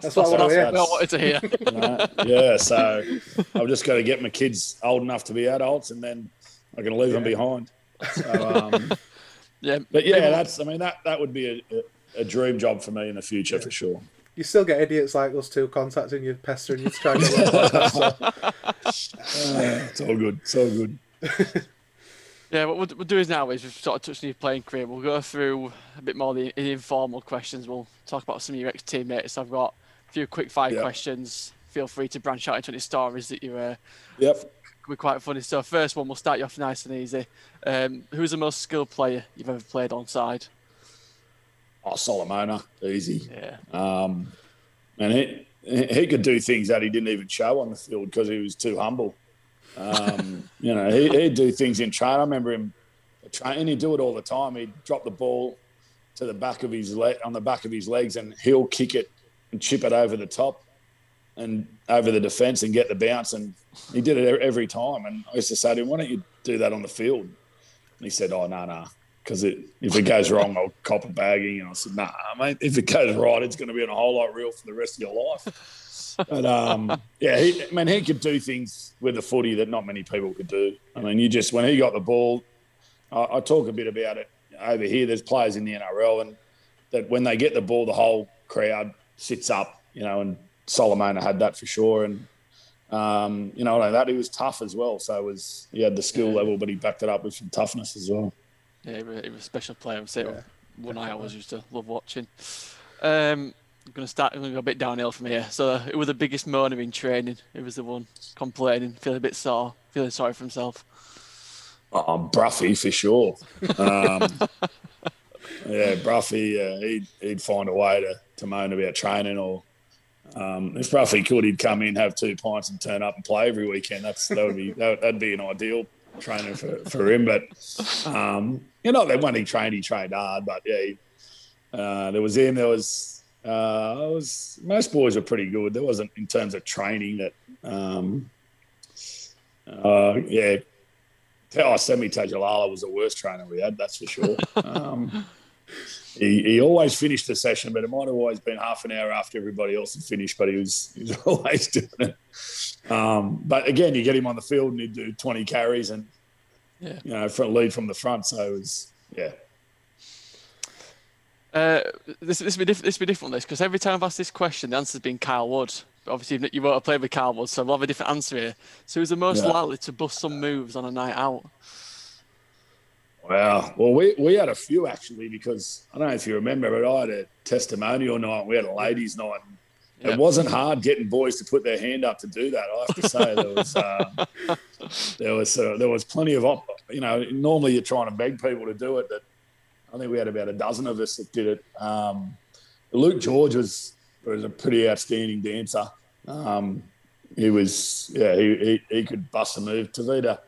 that's what I want to That's hear. what I wanted to hear. you know, yeah. So I've just got to get my kids old enough to be adults, and then I can leave them behind. So, um, yeah, but yeah, maybe- that's. I mean, that that would be a, a, a dream job for me in the future for sure. You still get idiots like us two contacting you, pestering you to try and get you on podcast, so. Uh, it's all good. It's all good. Yeah, what we'll, we'll do is now is we've sort of touched on your playing career. We'll go through a bit more of the, the informal questions. We'll talk about some of your ex teammates. I've got a few quick fire Yeah. questions. Feel free to branch out into any stories that you uh, Yep. could be quite funny. So first one, we'll start you off nice and easy. Um, who's the most skilled player you've ever played on side? Oh, Solomona, easy. Yeah, Um, and he he could do things that he didn't even show on the field because he was too humble. Um, you know, he, he'd do things in train. I remember him training. He'd do it all the time. He'd drop the ball to the back of his leg on the back of his legs, and he'll kick it and chip it over the top and over the defence and get the bounce. And he did it every time. And I used to say to him, "Why don't you do that on the field?" And he said, "Oh no, no, because it, if it goes wrong, I'll cop a bagging. And I said, nah, mate, if it goes right, it's going to be on a whole lot real for the rest of your life. But um, yeah, he, I mean, he could do things with the footy that not many people could do. I mean, you just when he got the ball, I, I talk a bit about it over here. There's players in the NRL, and that when they get the ball, the whole crowd sits up, you know. And Solomon had that for sure, and um, you know, like that he was tough as well. So it was he had the skill Yeah. level, but he backed it up with some toughness as well. Yeah, he was, he was a special player. I'm saying Yeah, one I always used to love watching. Um, I'm gonna start. I'm gonna go a bit downhill from here. So, it was the biggest moaner in training? It was the one complaining, feeling a bit sore, feeling sorry for himself? Oh, Bruffy for sure. Um, yeah, Bruffy, uh, he'd, he'd find a way to, to moan about training or um, if Bruffy could, he'd come in, have two pints and turn up and play every weekend. That's That would be, that'd be an ideal training for, for him. But, um, you know, that when he trained, he trained hard. But, yeah, uh, there was him. There was, uh, it was, most boys were pretty good. There wasn't, in terms of training, that, um, uh, yeah, Oh, Semi Tadulala was the worst trainer we had, that's for sure. Um, he, he always finished the session, but it might have always been half an hour after everybody else had finished, but he was, he was always doing it. Um, but again, you get him on the field and he'd do 20 carries and, Yeah. you know, front lead from the front. So it was, yeah. Uh, this this be diff- this be different this because every time I've asked this question, the answer's been Kyle Wood. But obviously, you won't have played with Kyle Wood, so we'll have a different answer here. So, who's the most Yeah. likely to bust some moves on a night out? Wow. Well, we, we had a few actually because I don't know if you remember, but I had a testimonial night. We had a ladies' night. It wasn't hard getting boys to put their hand up to do that. I have to say there was uh, there was uh, there was plenty of op- you know. Normally you're trying to beg people to do it. That I think we had about a dozen of us that did it. Um, Luke George was was a pretty outstanding dancer. Um, he was yeah he, he, he could bust a move. Tevita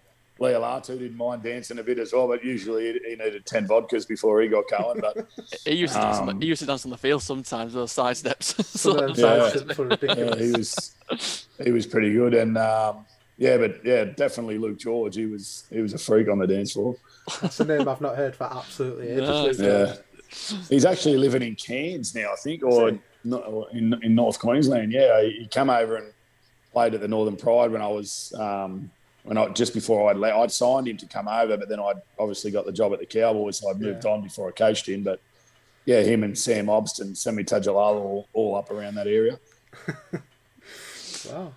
Leo-Latu didn't mind dancing a bit as well, but usually he, he needed ten vodkas before he got going. But He used to dance on Um, the, he used to dance on the field sometimes with those side steps. Some of them Yeah. side steps were yeah, he was he was pretty good, and um, yeah, but yeah, definitely Luke George. He was he was a freak on the dance floor. That's a name I've not heard for absolutely ages. No, Yeah, he's actually living in Cairns now, I think, or Is no- or in in North Queensland. Yeah, he he came over and played at the Northern Pride when I was. Um, when I just before I'd le- I'd signed him to come over, but then I'd obviously got the job at the Cowboys, so I moved Yeah. on before I coached him. But yeah, him and Sam Obston, Semi Tadulala, all, all up around that area. Wow.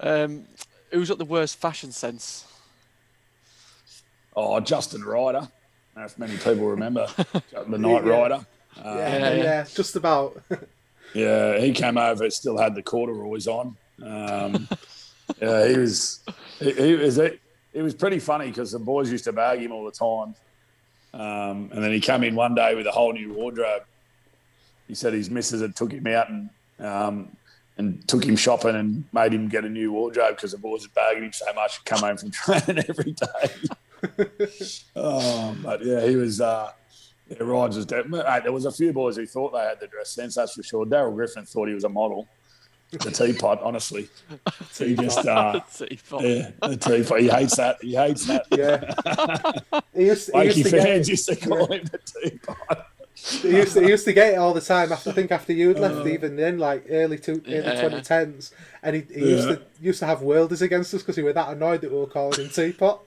um, who's got the worst fashion sense? Oh, Justin Ryder. I don't know if many people remember the Night Yeah. Rider. Yeah, Uh, yeah, yeah. just about. yeah, he came over, still had the corduroys on. Um, yeah, he was. He, he was. It was pretty funny because the boys used to bag him all the time. Um, and then he came in one day with a whole new wardrobe. He said his missus had took him out and um, and took him shopping and made him get a new wardrobe because the boys had bagged him so much. He'd come home from training every day. oh, but yeah, he was. Uh, yeah, Ryan's was definitely. Hey, there was a few boys who thought they had the dress sense. That's for sure. Darrell Griffin thought he was a model. The teapot, honestly. He just. Uh, Teapot. yeah, the teapot. He hates that. He hates that. Yeah. He used, he used Wakey to get fans it. used to call him the teapot. He used to, he used to get it all the time. I think after you'd left, even then, like early two, early Yeah. twenty tens, and he, he used to used to have worlders against us because he was that annoyed that we were calling him teapot.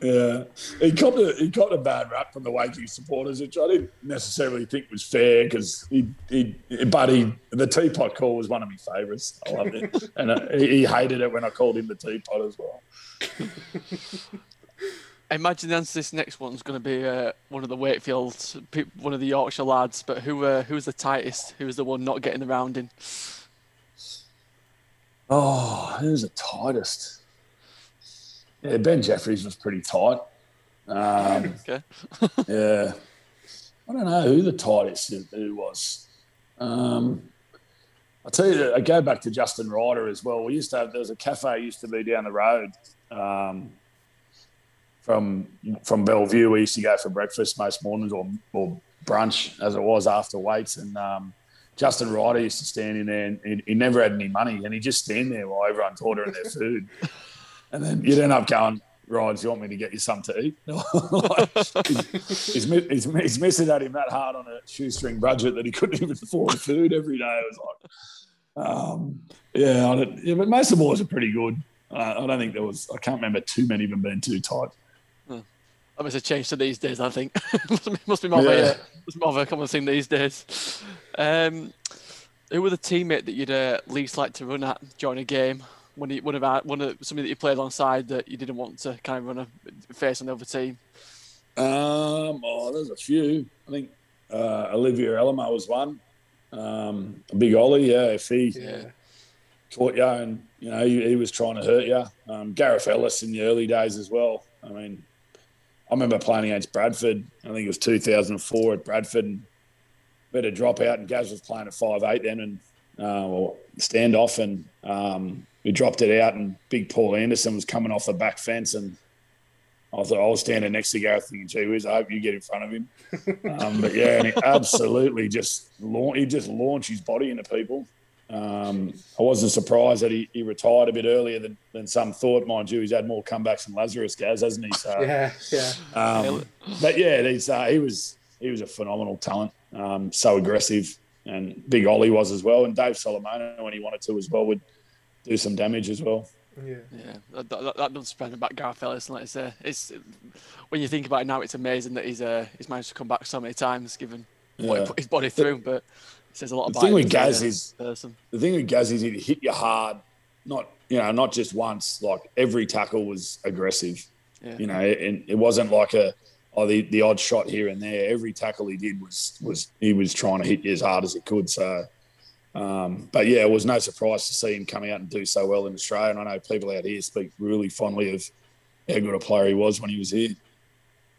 Yeah, he copped a he copped a bad rap from the Wakey supporters, which I didn't necessarily think was fair because he, he but he the teapot call was one of my favourites. I loved it, and uh, he, he hated it when I called him the teapot as well. I imagine the answer to this next one's going to be uh, one of the Wakefield, one of the Yorkshire lads. But who uh, who's the tightest? Who's the one not getting the rounding? Oh, who's the tightest? Yeah, Ben Jeffries was pretty tight. Um, Okay. yeah, I don't know who the tightest who was. Um, I'll tell you, I go back to Justin Ryder as well. We used to have there was a cafe used to be down the road um, from from Bellevue. We used to go for breakfast most mornings or, or brunch as it was after weights. And um, Justin Ryder used to stand in there and he, he never had any money and he just stand there while everyone's ordering their food. And then you'd end up going, Ryan, do you want me to get you something to eat? like, his, his, he's, his missus had him that hard on a shoestring budget that he couldn't even afford food every day. It was like, um, yeah, I don't, yeah, but most of the boys are pretty good. Uh, I don't think there was, I can't remember too many of them being too tight. That must have changed to these days, I think. must, be, must be more, yeah. of a, must be more of a common thing these days. Um, who were the teammate that you'd uh, least like to run at during a game? One of, one of one of somebody that you played alongside that you didn't want to kind of run a face on the other team? Um, oh, there's a few. I think uh, Olivier Elima was one. Um, Big Ollie, yeah, if he yeah. caught you and you know he, he was trying to hurt you. Um, Gareth Ellis in the early days as well. I mean, I remember playing against Bradford. I think it was 2004 at Bradford. And we had a drop out, and Gaz was playing at five eight then, and uh, well, stand off, and um, we dropped it out, and big Paul Anderson was coming off the back fence, and I thought I was standing next to Gareth thinking, gee whiz, I hope you get in front of him. Um, but yeah, and he absolutely just he just launched his body into people. Um, I wasn't surprised that he, he retired a bit earlier than, than some thought. Mind you, he's had more comebacks than Lazarus Gaz, hasn't he? So yeah, yeah. Um, but yeah, he's, uh, he was he was a phenomenal talent. Um, so aggressive, and Big Ollie was as well. And Dave Solomona, when he wanted to as well, would do some damage as well. Yeah, yeah, that, that, that doesn't surprise me about Gareth Ellis. Like I say, it's when you think about it now, it's amazing that he's uh, he's managed to come back so many times, given yeah. what he put his body through. But says a lot about the about thing with Gaz is person. the thing with Gaz is he hit you hard, not you know not just once. Like every tackle was aggressive. Yeah. You know, and it wasn't like a oh the, the odd shot here and there. Every tackle he did was was he was trying to hit you as hard as he could. So. Um, but yeah, it was no surprise to see him come out and do so well in Australia. And I know people out here speak really fondly of how good a player he was when he was here.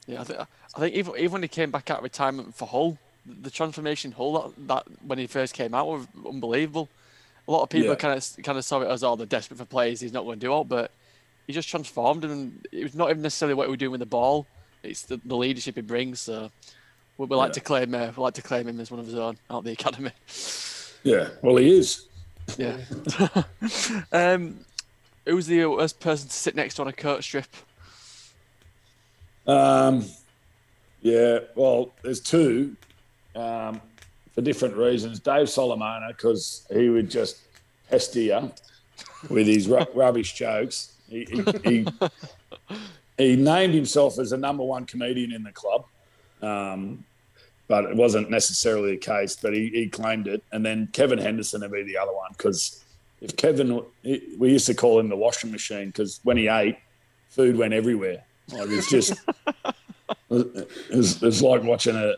Yeah, I think, I think even, even when he came back out of retirement for Hull, the transformation Hull that, that when he first came out was unbelievable. A lot of people yeah. kind of kind of saw it as oh they're desperate for players he's not going to do it, but he just transformed and it was not even necessarily what he was doing with the ball. It's the, the leadership he brings. So we, we like yeah. to claim uh, we like to claim him as one of his own out of the academy. Yeah, well he is. Yeah. um, who's the worst person to sit next to on a coach trip? Um, yeah, well, there's two um, for different reasons. Dave Solomona, because he would just pester you with his ru- rubbish jokes. He, he, he, he, named himself as the number one comedian in the club, um, but it wasn't necessarily the case. But he, he claimed it. And then Kevin Henderson would be the other one because if Kevin, we used to call him the washing machine because when he ate, food went everywhere. Like it's just, it was, it like watching a,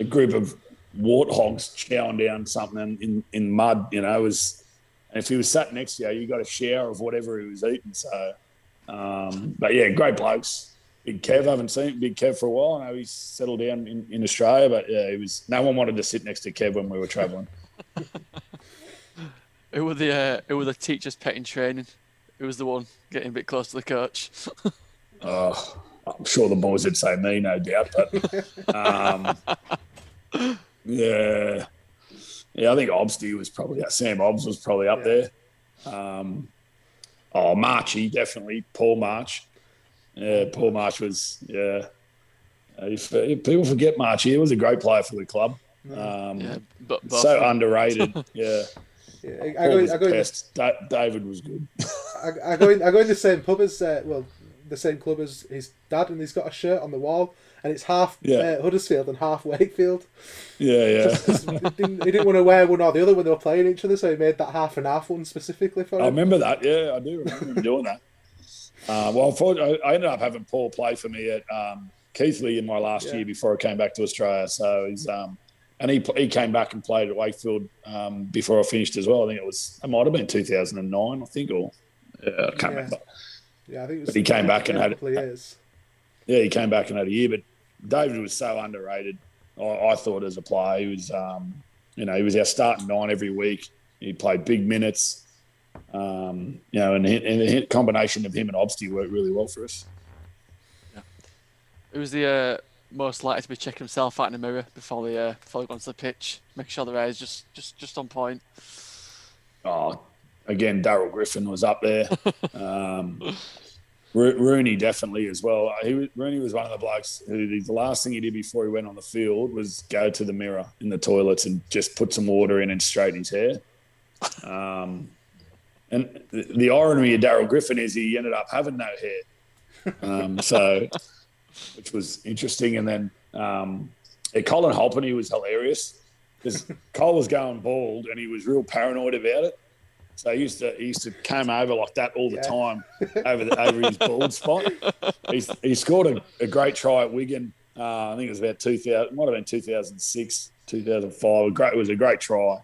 a group of warthogs chowing down something in, in mud, you know, was and if he was sat next to you, you got a share of whatever he was eating. So, um, but yeah, great blokes. Big Kev, I haven't seen Big Kev for a while. I know he's settled down in, in Australia, but yeah, he was. No one wanted to sit next to Kev when we were travelling. it was the uh, Who were the teachers' pet in training? It was the one getting a bit close to the coach? oh, I'm sure the boys would say me, no doubt. But um, yeah, yeah, I think Obsty was probably Sam Obst was probably up yeah. there. Um, oh, Marchy definitely Paul March. Yeah, Paul March was yeah. If, if people forget Marchy, he was a great player for the club. Um, yeah, but, but so underrated. yeah. Yeah, I, I go, I go da- David was good. I, I, go in, I go in the same pub as uh, well, the same club as his dad, and he's got a shirt on the wall and it's half yeah. uh, Huddersfield and half Wakefield. Yeah, yeah. he, didn't, he, didn't, want to wear one or the other when they were playing each other, so he made that half and half one specifically for him. I remember that. Yeah, I do remember him doing that. Uh, well, I ended up having Paul play for me at um, Keighley in my last yeah. year before I came back to Australia. So he's um, and he he came back and played at Wakefield um, before I finished as well. I think it was it might have been 2009, I think, or yeah, I can't yeah. remember. Yeah, I think. but he came back and had. Years. Yeah, he came back and had a year, but David was so underrated. I, I thought as a player, he was, um, you know, he was our starting nine every week. He played big minutes, um, you know, and, and the combination of him and Obsty worked really well for us. Yeah. It was the uh, most likely to be checking himself out in the mirror before they uh, before they go onto the pitch, make sure the hair is just just just on point. Oh, again, Darrell Griffin was up there. um, Rooney definitely as well. He Rooney was one of the blokes who the last thing he did before he went on the field was go to the mirror in the toilets and just put some water in and straighten his hair. Um, and the, irony of Darrell Griffin is he ended up having no hair, um, so which was interesting. And then um, Colum Halpenny was hilarious because Cole was going bald and he was real paranoid about it. So he used to he used to come over like that all the yeah. time over the, over his bald spot. He, he scored a, a, great try at Wigan. Uh, I think it was about 2000, might have been 2006, 2005. Great, it was a great try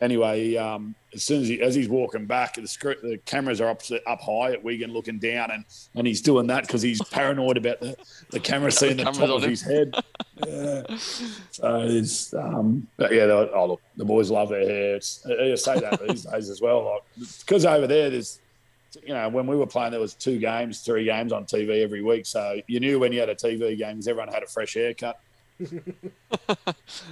anyway, um, as soon as he as he's walking back, the, script, the cameras are up up high at Wigan, looking down, and and he's doing that because he's paranoid about the, the camera seeing the, the top of his head. Yeah. So it's um, but yeah, oh look, the boys love their hair. It's, I say that these days as well, like because over there there's. You know, when we were playing, there was two games, three games on TV every week. So you knew when you had a TV game, everyone had a fresh haircut.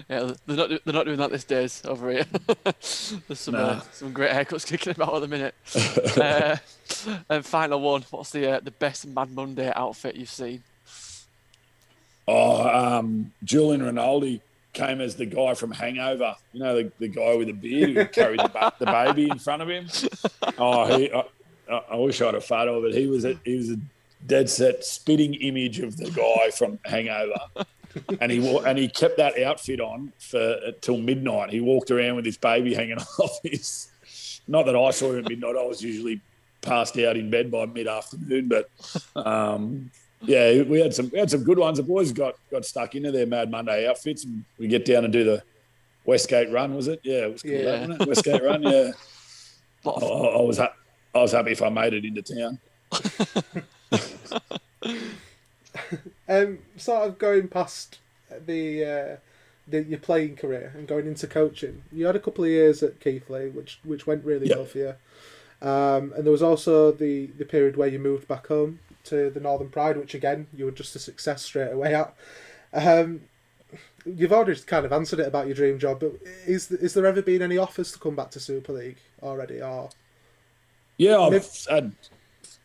yeah, they're not they're not doing that these days over here. There's some nah. uh, some great haircuts kicking about at the minute. uh, and final one, what's the uh, the best Mad Monday outfit you've seen? Oh, um, Julien Rinaldi came as the guy from Hangover. You know, the, the guy with the beard who carried the, the baby in front of him. Oh, he, I, I wish I had a photo of it. He was a, he was a dead set spitting image of the guy from Hangover and he and he kept that outfit on for uh, till midnight. He walked around with his baby hanging off his. Not that I saw him at midnight. I was usually passed out in bed by mid afternoon, but um, yeah, we had some we had some good ones. The boys got got stuck into their Mad Monday outfits, and we get down and do the Westgate Run. Was it? Yeah, it was called yeah. that, it? Westgate Run. Yeah, I, I was ha- I was happy if I made it into town. um, sort of going past the, uh, the your playing career and going into coaching, you had a couple of years at Keighley, which which went really yep. well for you. Um, and there was also the, the period where you moved back home to the Northern Pride, which again you were just a success straight away at. Um, you've already kind of answered it about your dream job, but is is there ever been any offers to come back to Super League already? Or yeah, I've had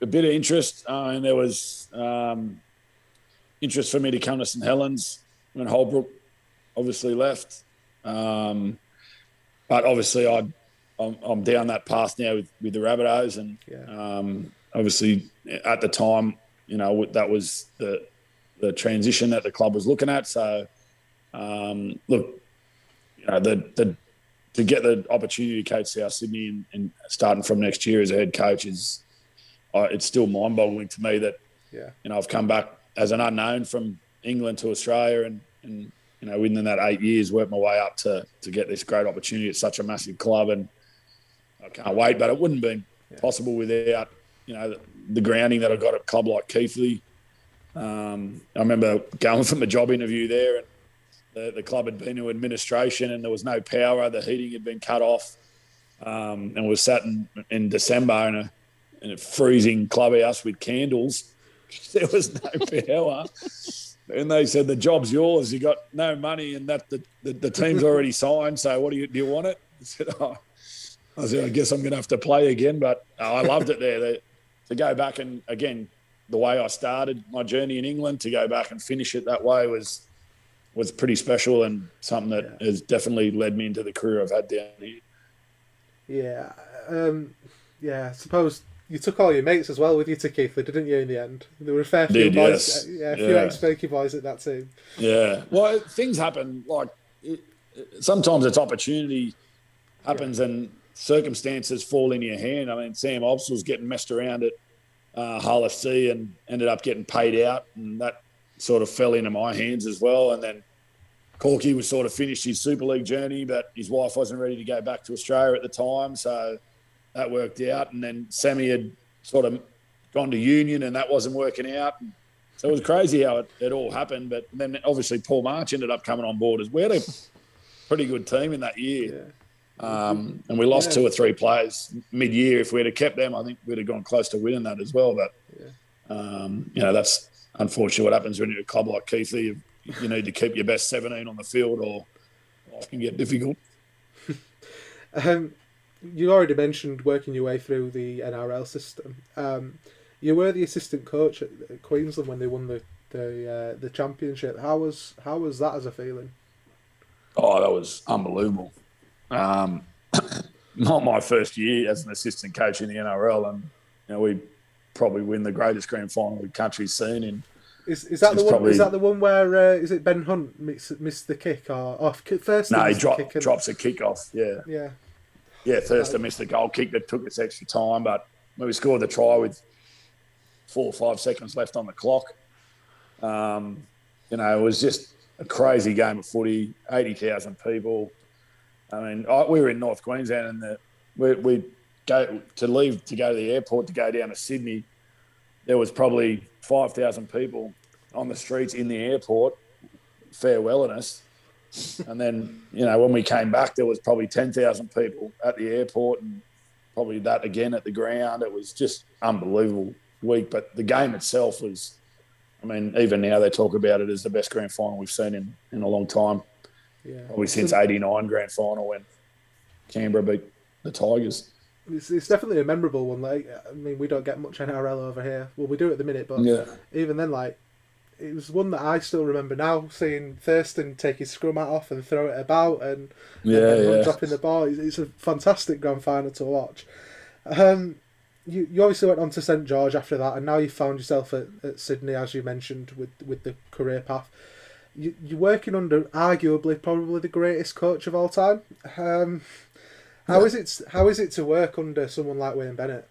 a bit of interest, uh, and there was um, interest for me to come to St Helens when Holbrook obviously left. Um, but obviously, I, I'm, I'm, down that path now with, with the Rabbitohs, and yeah. um, obviously at the time, you know, that was the the transition that the club was looking at. So, um, look, you know, the the to get the opportunity to coach South Sydney and, and starting from next year as a head coach is, uh, it's still mind-boggling to me that, yeah. you know, I've come back as an unknown from England to Australia and, and you know, within that eight years, worked my way up to to get this great opportunity at such a massive club, and I can't wait. But it wouldn't have been yeah. possible without you know the, the, grounding that I got at a club like Keighley. Um, I remember going from a job interview there, and the, the club had been to administration, and there was no power. The heating had been cut off, um, and we sat in, in December in a, in a freezing clubhouse with candles. there was no power and they said the job's yours. You got no money, and that the, the, the team's already signed. So what do you do? You want it? I said, oh. I said, I guess I'm going to have to play again. But uh, I loved it there. The, to go back and again, the way I started my journey in England, to go back and finish it that way was was pretty special and something that yeah. has definitely led me into the career I've had down here. Yeah, um, yeah. I suppose you took all your mates as well with you to Keighley, didn't you? In the end, there were a fair few Did, boys, yes. Uh, yeah, a few yeah. ex-Fakey boys at that team. Yeah, well, things happen. Like it, sometimes it's opportunity happens yeah. and circumstances fall in your hand. I mean, Sam Obst was getting messed around at uh, Hull FC and ended up getting paid out, and that sort of fell into my hands as well. And then Corky was sort of finished his Super League journey, but his wife wasn't ready to go back to Australia at the time, so that worked out. And then Sammy had sort of gone to Union, and that wasn't working out. So it was crazy how it, it all happened. But then obviously Paul March ended up coming on board as we had a pretty good team in that year. Yeah. Um, and we lost yeah. two or three players mid-year. If we'd have kept them, I think we'd have gone close to winning that as well. But yeah. um, you know, that's unfortunately what happens when you're a club like Keighley. You, you need to keep your best 17 on the field, or life can get difficult. um, you already mentioned working your way through the NRL system. Um, you were the assistant coach at, at Queensland when they won the the uh, the championship. How was how was that as a feeling? Oh, that was unbelievable. Um, not my first year as an assistant coach in the NRL, and you know we probably win the greatest grand final the country's seen in. Is, is that the one? probably- Is that the one where uh, is it Ben Hunt missed, missed the kick or off first? No, he drop, kick and- drops a kick off. Yeah, Yeah, yeah. Thurston missed the goal kick that took us extra time, but we scored the try with four or five seconds left on the clock, um, you know, it was just a crazy game of footy. Eighty thousand people. I mean, I, we were in North Queensland, and the, we we go to leave to go to the airport to go down to Sydney. There was probably five thousand people on the streets in the airport farewelling us. And then, you know, when we came back, there was probably 10,000 people at the airport and probably that again at the ground. It was just unbelievable week. But the game itself was, I mean, even now they talk about it as the best grand final we've seen in, in a long time, yeah. probably since 89 grand final when Canberra beat the Tigers. It's, it's definitely a memorable one. Like, I mean, we don't get much NRL over here. Well, we do at the minute, but Yeah. even then, like, it was one that I still remember now. Seeing Thurston take his scrum hat off and throw it about, and Yeah, and yeah. dropping the ball. It's, a fantastic grand final to watch. Um, you you obviously went on to St George after that, and now you found yourself at, at Sydney, as you mentioned, with with the career path. You, you're working under arguably probably the greatest coach of all time. Um, how is it? How is it to work under someone like Wayne Bennett?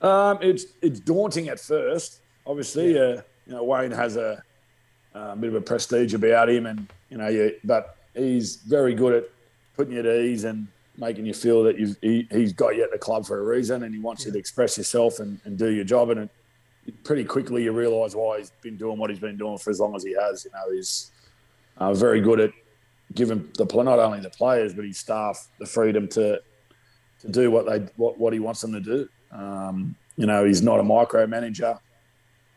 Um, it's it's daunting at first. Obviously, uh, you know Wayne has a, a bit of a prestige about him, and you know, you, but he's very good at putting you at ease and making you feel that you've he, he's got you at the club for a reason, and he wants you to express yourself and, and do your job. And it, pretty quickly, you realise why he's been doing what he's been doing for as long as he has. You know, he's uh, very good at giving the not only the players but his staff the freedom to to do what they what, what he wants them to do. Um, you know, he's not a micromanager,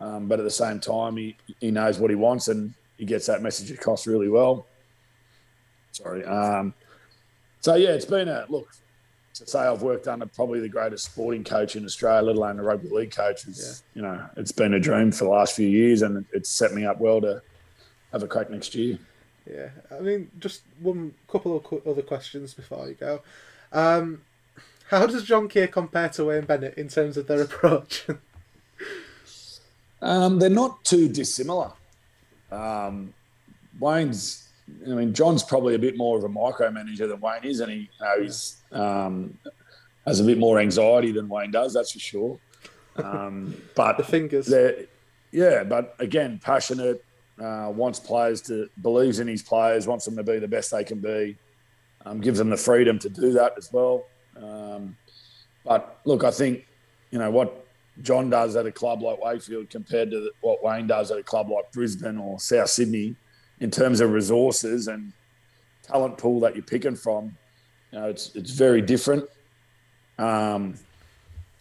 um, but at the same time, he, he knows what he wants and he gets that message across really well. Sorry. Um, so yeah, it's been a look to say I've worked under probably the greatest sporting coach in Australia, let alone a rugby league coach. Is, You know, it's been a dream for the last few years, and it's set me up well to have a crack next year. Yeah, I mean, just one couple of qu- other questions before you go. Um, how does John Kear compare to Wayne Bennett in terms of their approach? Um, they're not too dissimilar. Um, Wayne's, I mean, John's probably a bit more of a micromanager than Wayne is, and he, you know, he's um, has a bit more anxiety than Wayne does. That's for sure. Um, but the fingers. yeah, but again, passionate, uh, wants players to believes in his players, wants them to be the best they can be, um, gives them the freedom to do that as well. Um, but look, I think you know what John does at a club like Wakefield compared to what Wayne does at a club like Brisbane or South Sydney, in terms of resources and talent pool that you're picking from. You know, it's it's very different. Um,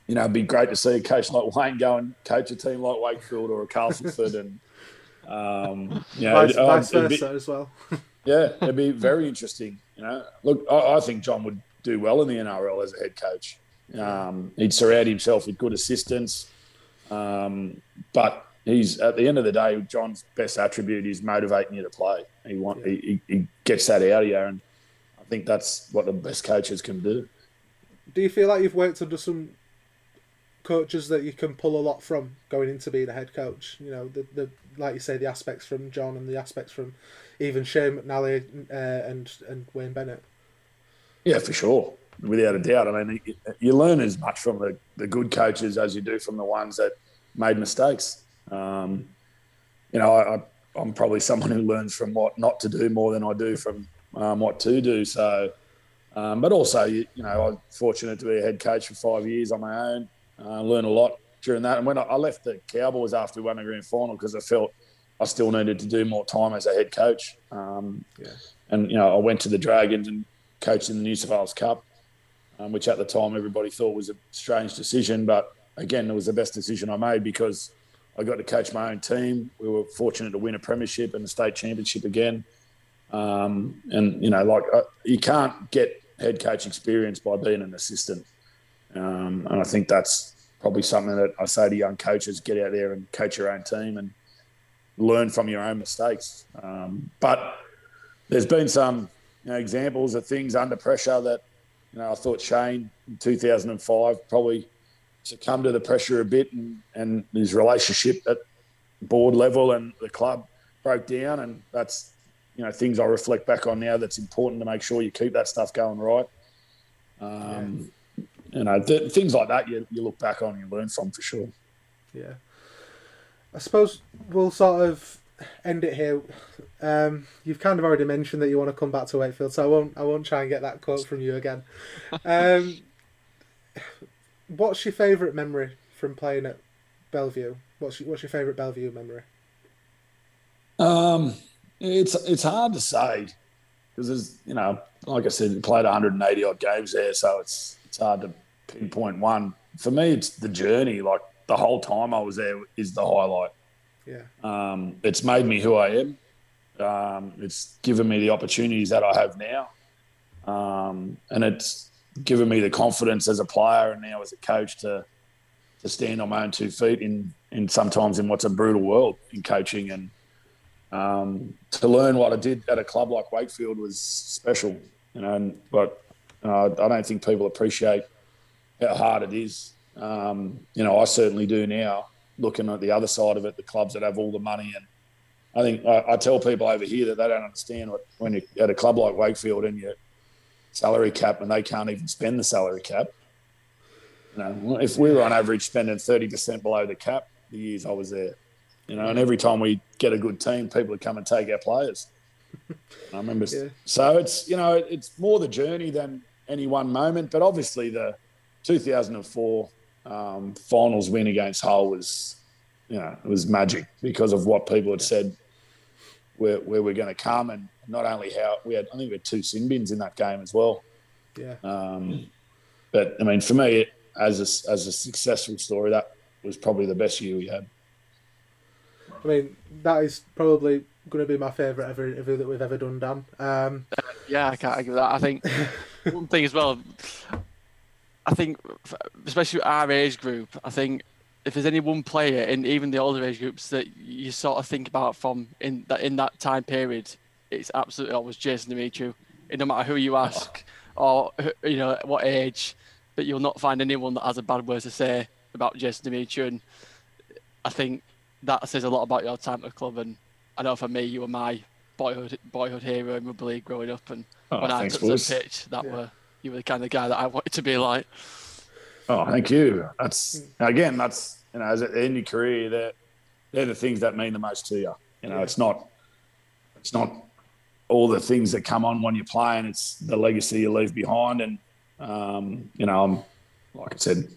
you know, it'd be great to see a coach like Wayne go and coach a team like Wakefield or a Castleford, and um, you know, vice, uh, vice it'd be- as well. yeah, it'd be very interesting. You know, look, I, I think John would do well in the NRL as a head coach. Um, he'd surround himself with good assistants, um, but he's at the end of the day, John's best attribute is motivating you to play. He want he, he, he gets that out of you, and I think that's what the best coaches can do. Do you feel like you've worked under some coaches that you can pull a lot from going into being a head coach? You know, the, the like you say, the aspects from John and the aspects from even Shane McNally uh, and and Wayne Bennett. Yeah, for sure, without a doubt. I mean, you- learn as much from the, the good coaches as you do from the ones that made mistakes. Um, you know, I, I'm probably someone who learns from what not to do more than I do from um, what to do. So, um, but also, you, you know, I'm fortunate to be a head coach for five years on my own. Uh, learn a lot during that. And when I, I left the Cowboys after we won the grand final because I felt I still needed to do more time as a head coach. Um, Yeah. And you know, I went to the Dragons and coached in the New South Wales Cup, um, which at the time everybody thought was a strange decision, but again, it was the best decision I made because I got to coach my own team. We were fortunate to win a premiership and a state championship again. Um, and you know, like uh, you can't get head coach experience by being an assistant, um, and I think that's probably something that I say to young coaches: get out there and coach your own team and learn from your own mistakes. Um, but there's been some you know, examples of things under pressure that you know I thought Shane in 2005 probably succumbed to the pressure a bit, and, and his relationship at board level and the club broke down, and that's you know things I reflect back on now. That's important to make sure you keep that stuff going right. Um, yeah. You know, th- things like that you, you look back on and you learn from for sure. Yeah, I suppose we'll sort of end it here. Um, you've kind of already mentioned that you want to come back to Wakefield, so I won't. I won't try and get that quote from you again. Um, what's your favourite memory from playing at Bellevue? What's your, what's your favourite Bellevue memory? Um, it's it's hard to say because there's you know, like I said, we played 180 odd games there, so it's it's hard to pinpoint one. For me, it's the journey. Like the whole time I was there is the highlight. Yeah. Um, it's made me who I am. Um, it's given me the opportunities that I have now, um, and it's given me the confidence as a player and now as a coach to to stand on my own two feet in in sometimes in what's a brutal world in coaching and um, to learn what I did at a club like Wakefield was special, you know. And, but uh, I don't think people appreciate how hard it is. Um, you know, I certainly do now. Looking at the other side of it, the clubs that have all the money, and I think I, I tell people over here that they don't understand what when you're at a club like Wakefield and your salary cap, and they can't even spend the salary cap. You know, if we were on average spending thirty percent below the cap the years I was there, you know, and every time we get a good team, people would come and take our players. I remember. Yeah. So it's you know it's more the journey than any one moment, but obviously the 2004 um, finals win against Hull was you know it was magic because of what people had said where where we're going to come, and not only how we had I think we had two sin bins in that game as well. Yeah. Um, but I mean, for me, as a, as a successful story, that was probably the best year we had. I mean, that is probably going to be my favourite ever interview that we've ever done, Dan. Um, uh, yeah, I can't argue with that. I think one thing as well, I think, especially our age group, I think if there's any one player in even the older age groups that you sort of think about from in that in that time period, it's absolutely always Jason Demetriou. No matter who you ask or you know what age, but you'll not find anyone that has a bad word to say about Jason Demetriou. And I think that says a lot about your time at the club. And I know for me, you were my boyhood boyhood hero in rugby league growing up. And oh, when I took the pitch, that yeah. were you were the kind of guy that I wanted to be like. Oh, thank you. That's again, that's you know, as at the end of your career, they're they're the things that mean the most to you. You know, yeah. it's not it's not all the things that come on when you're playing. It's the legacy you leave behind, and um, you know, I'm like I said,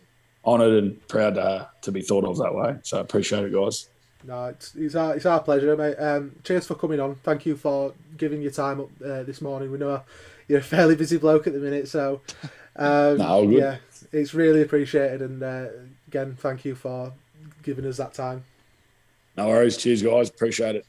honoured and proud to to be thought of that way. So I appreciate it, guys. No, it's, it's our it's our pleasure, mate. Um, cheers for coming on. Thank you for giving your time up uh, this morning. We know you're a fairly busy bloke at the minute, so um, no, yeah, it's really appreciated. And uh, again, thank you for giving us that time. No worries. Cheers, guys. Appreciate it.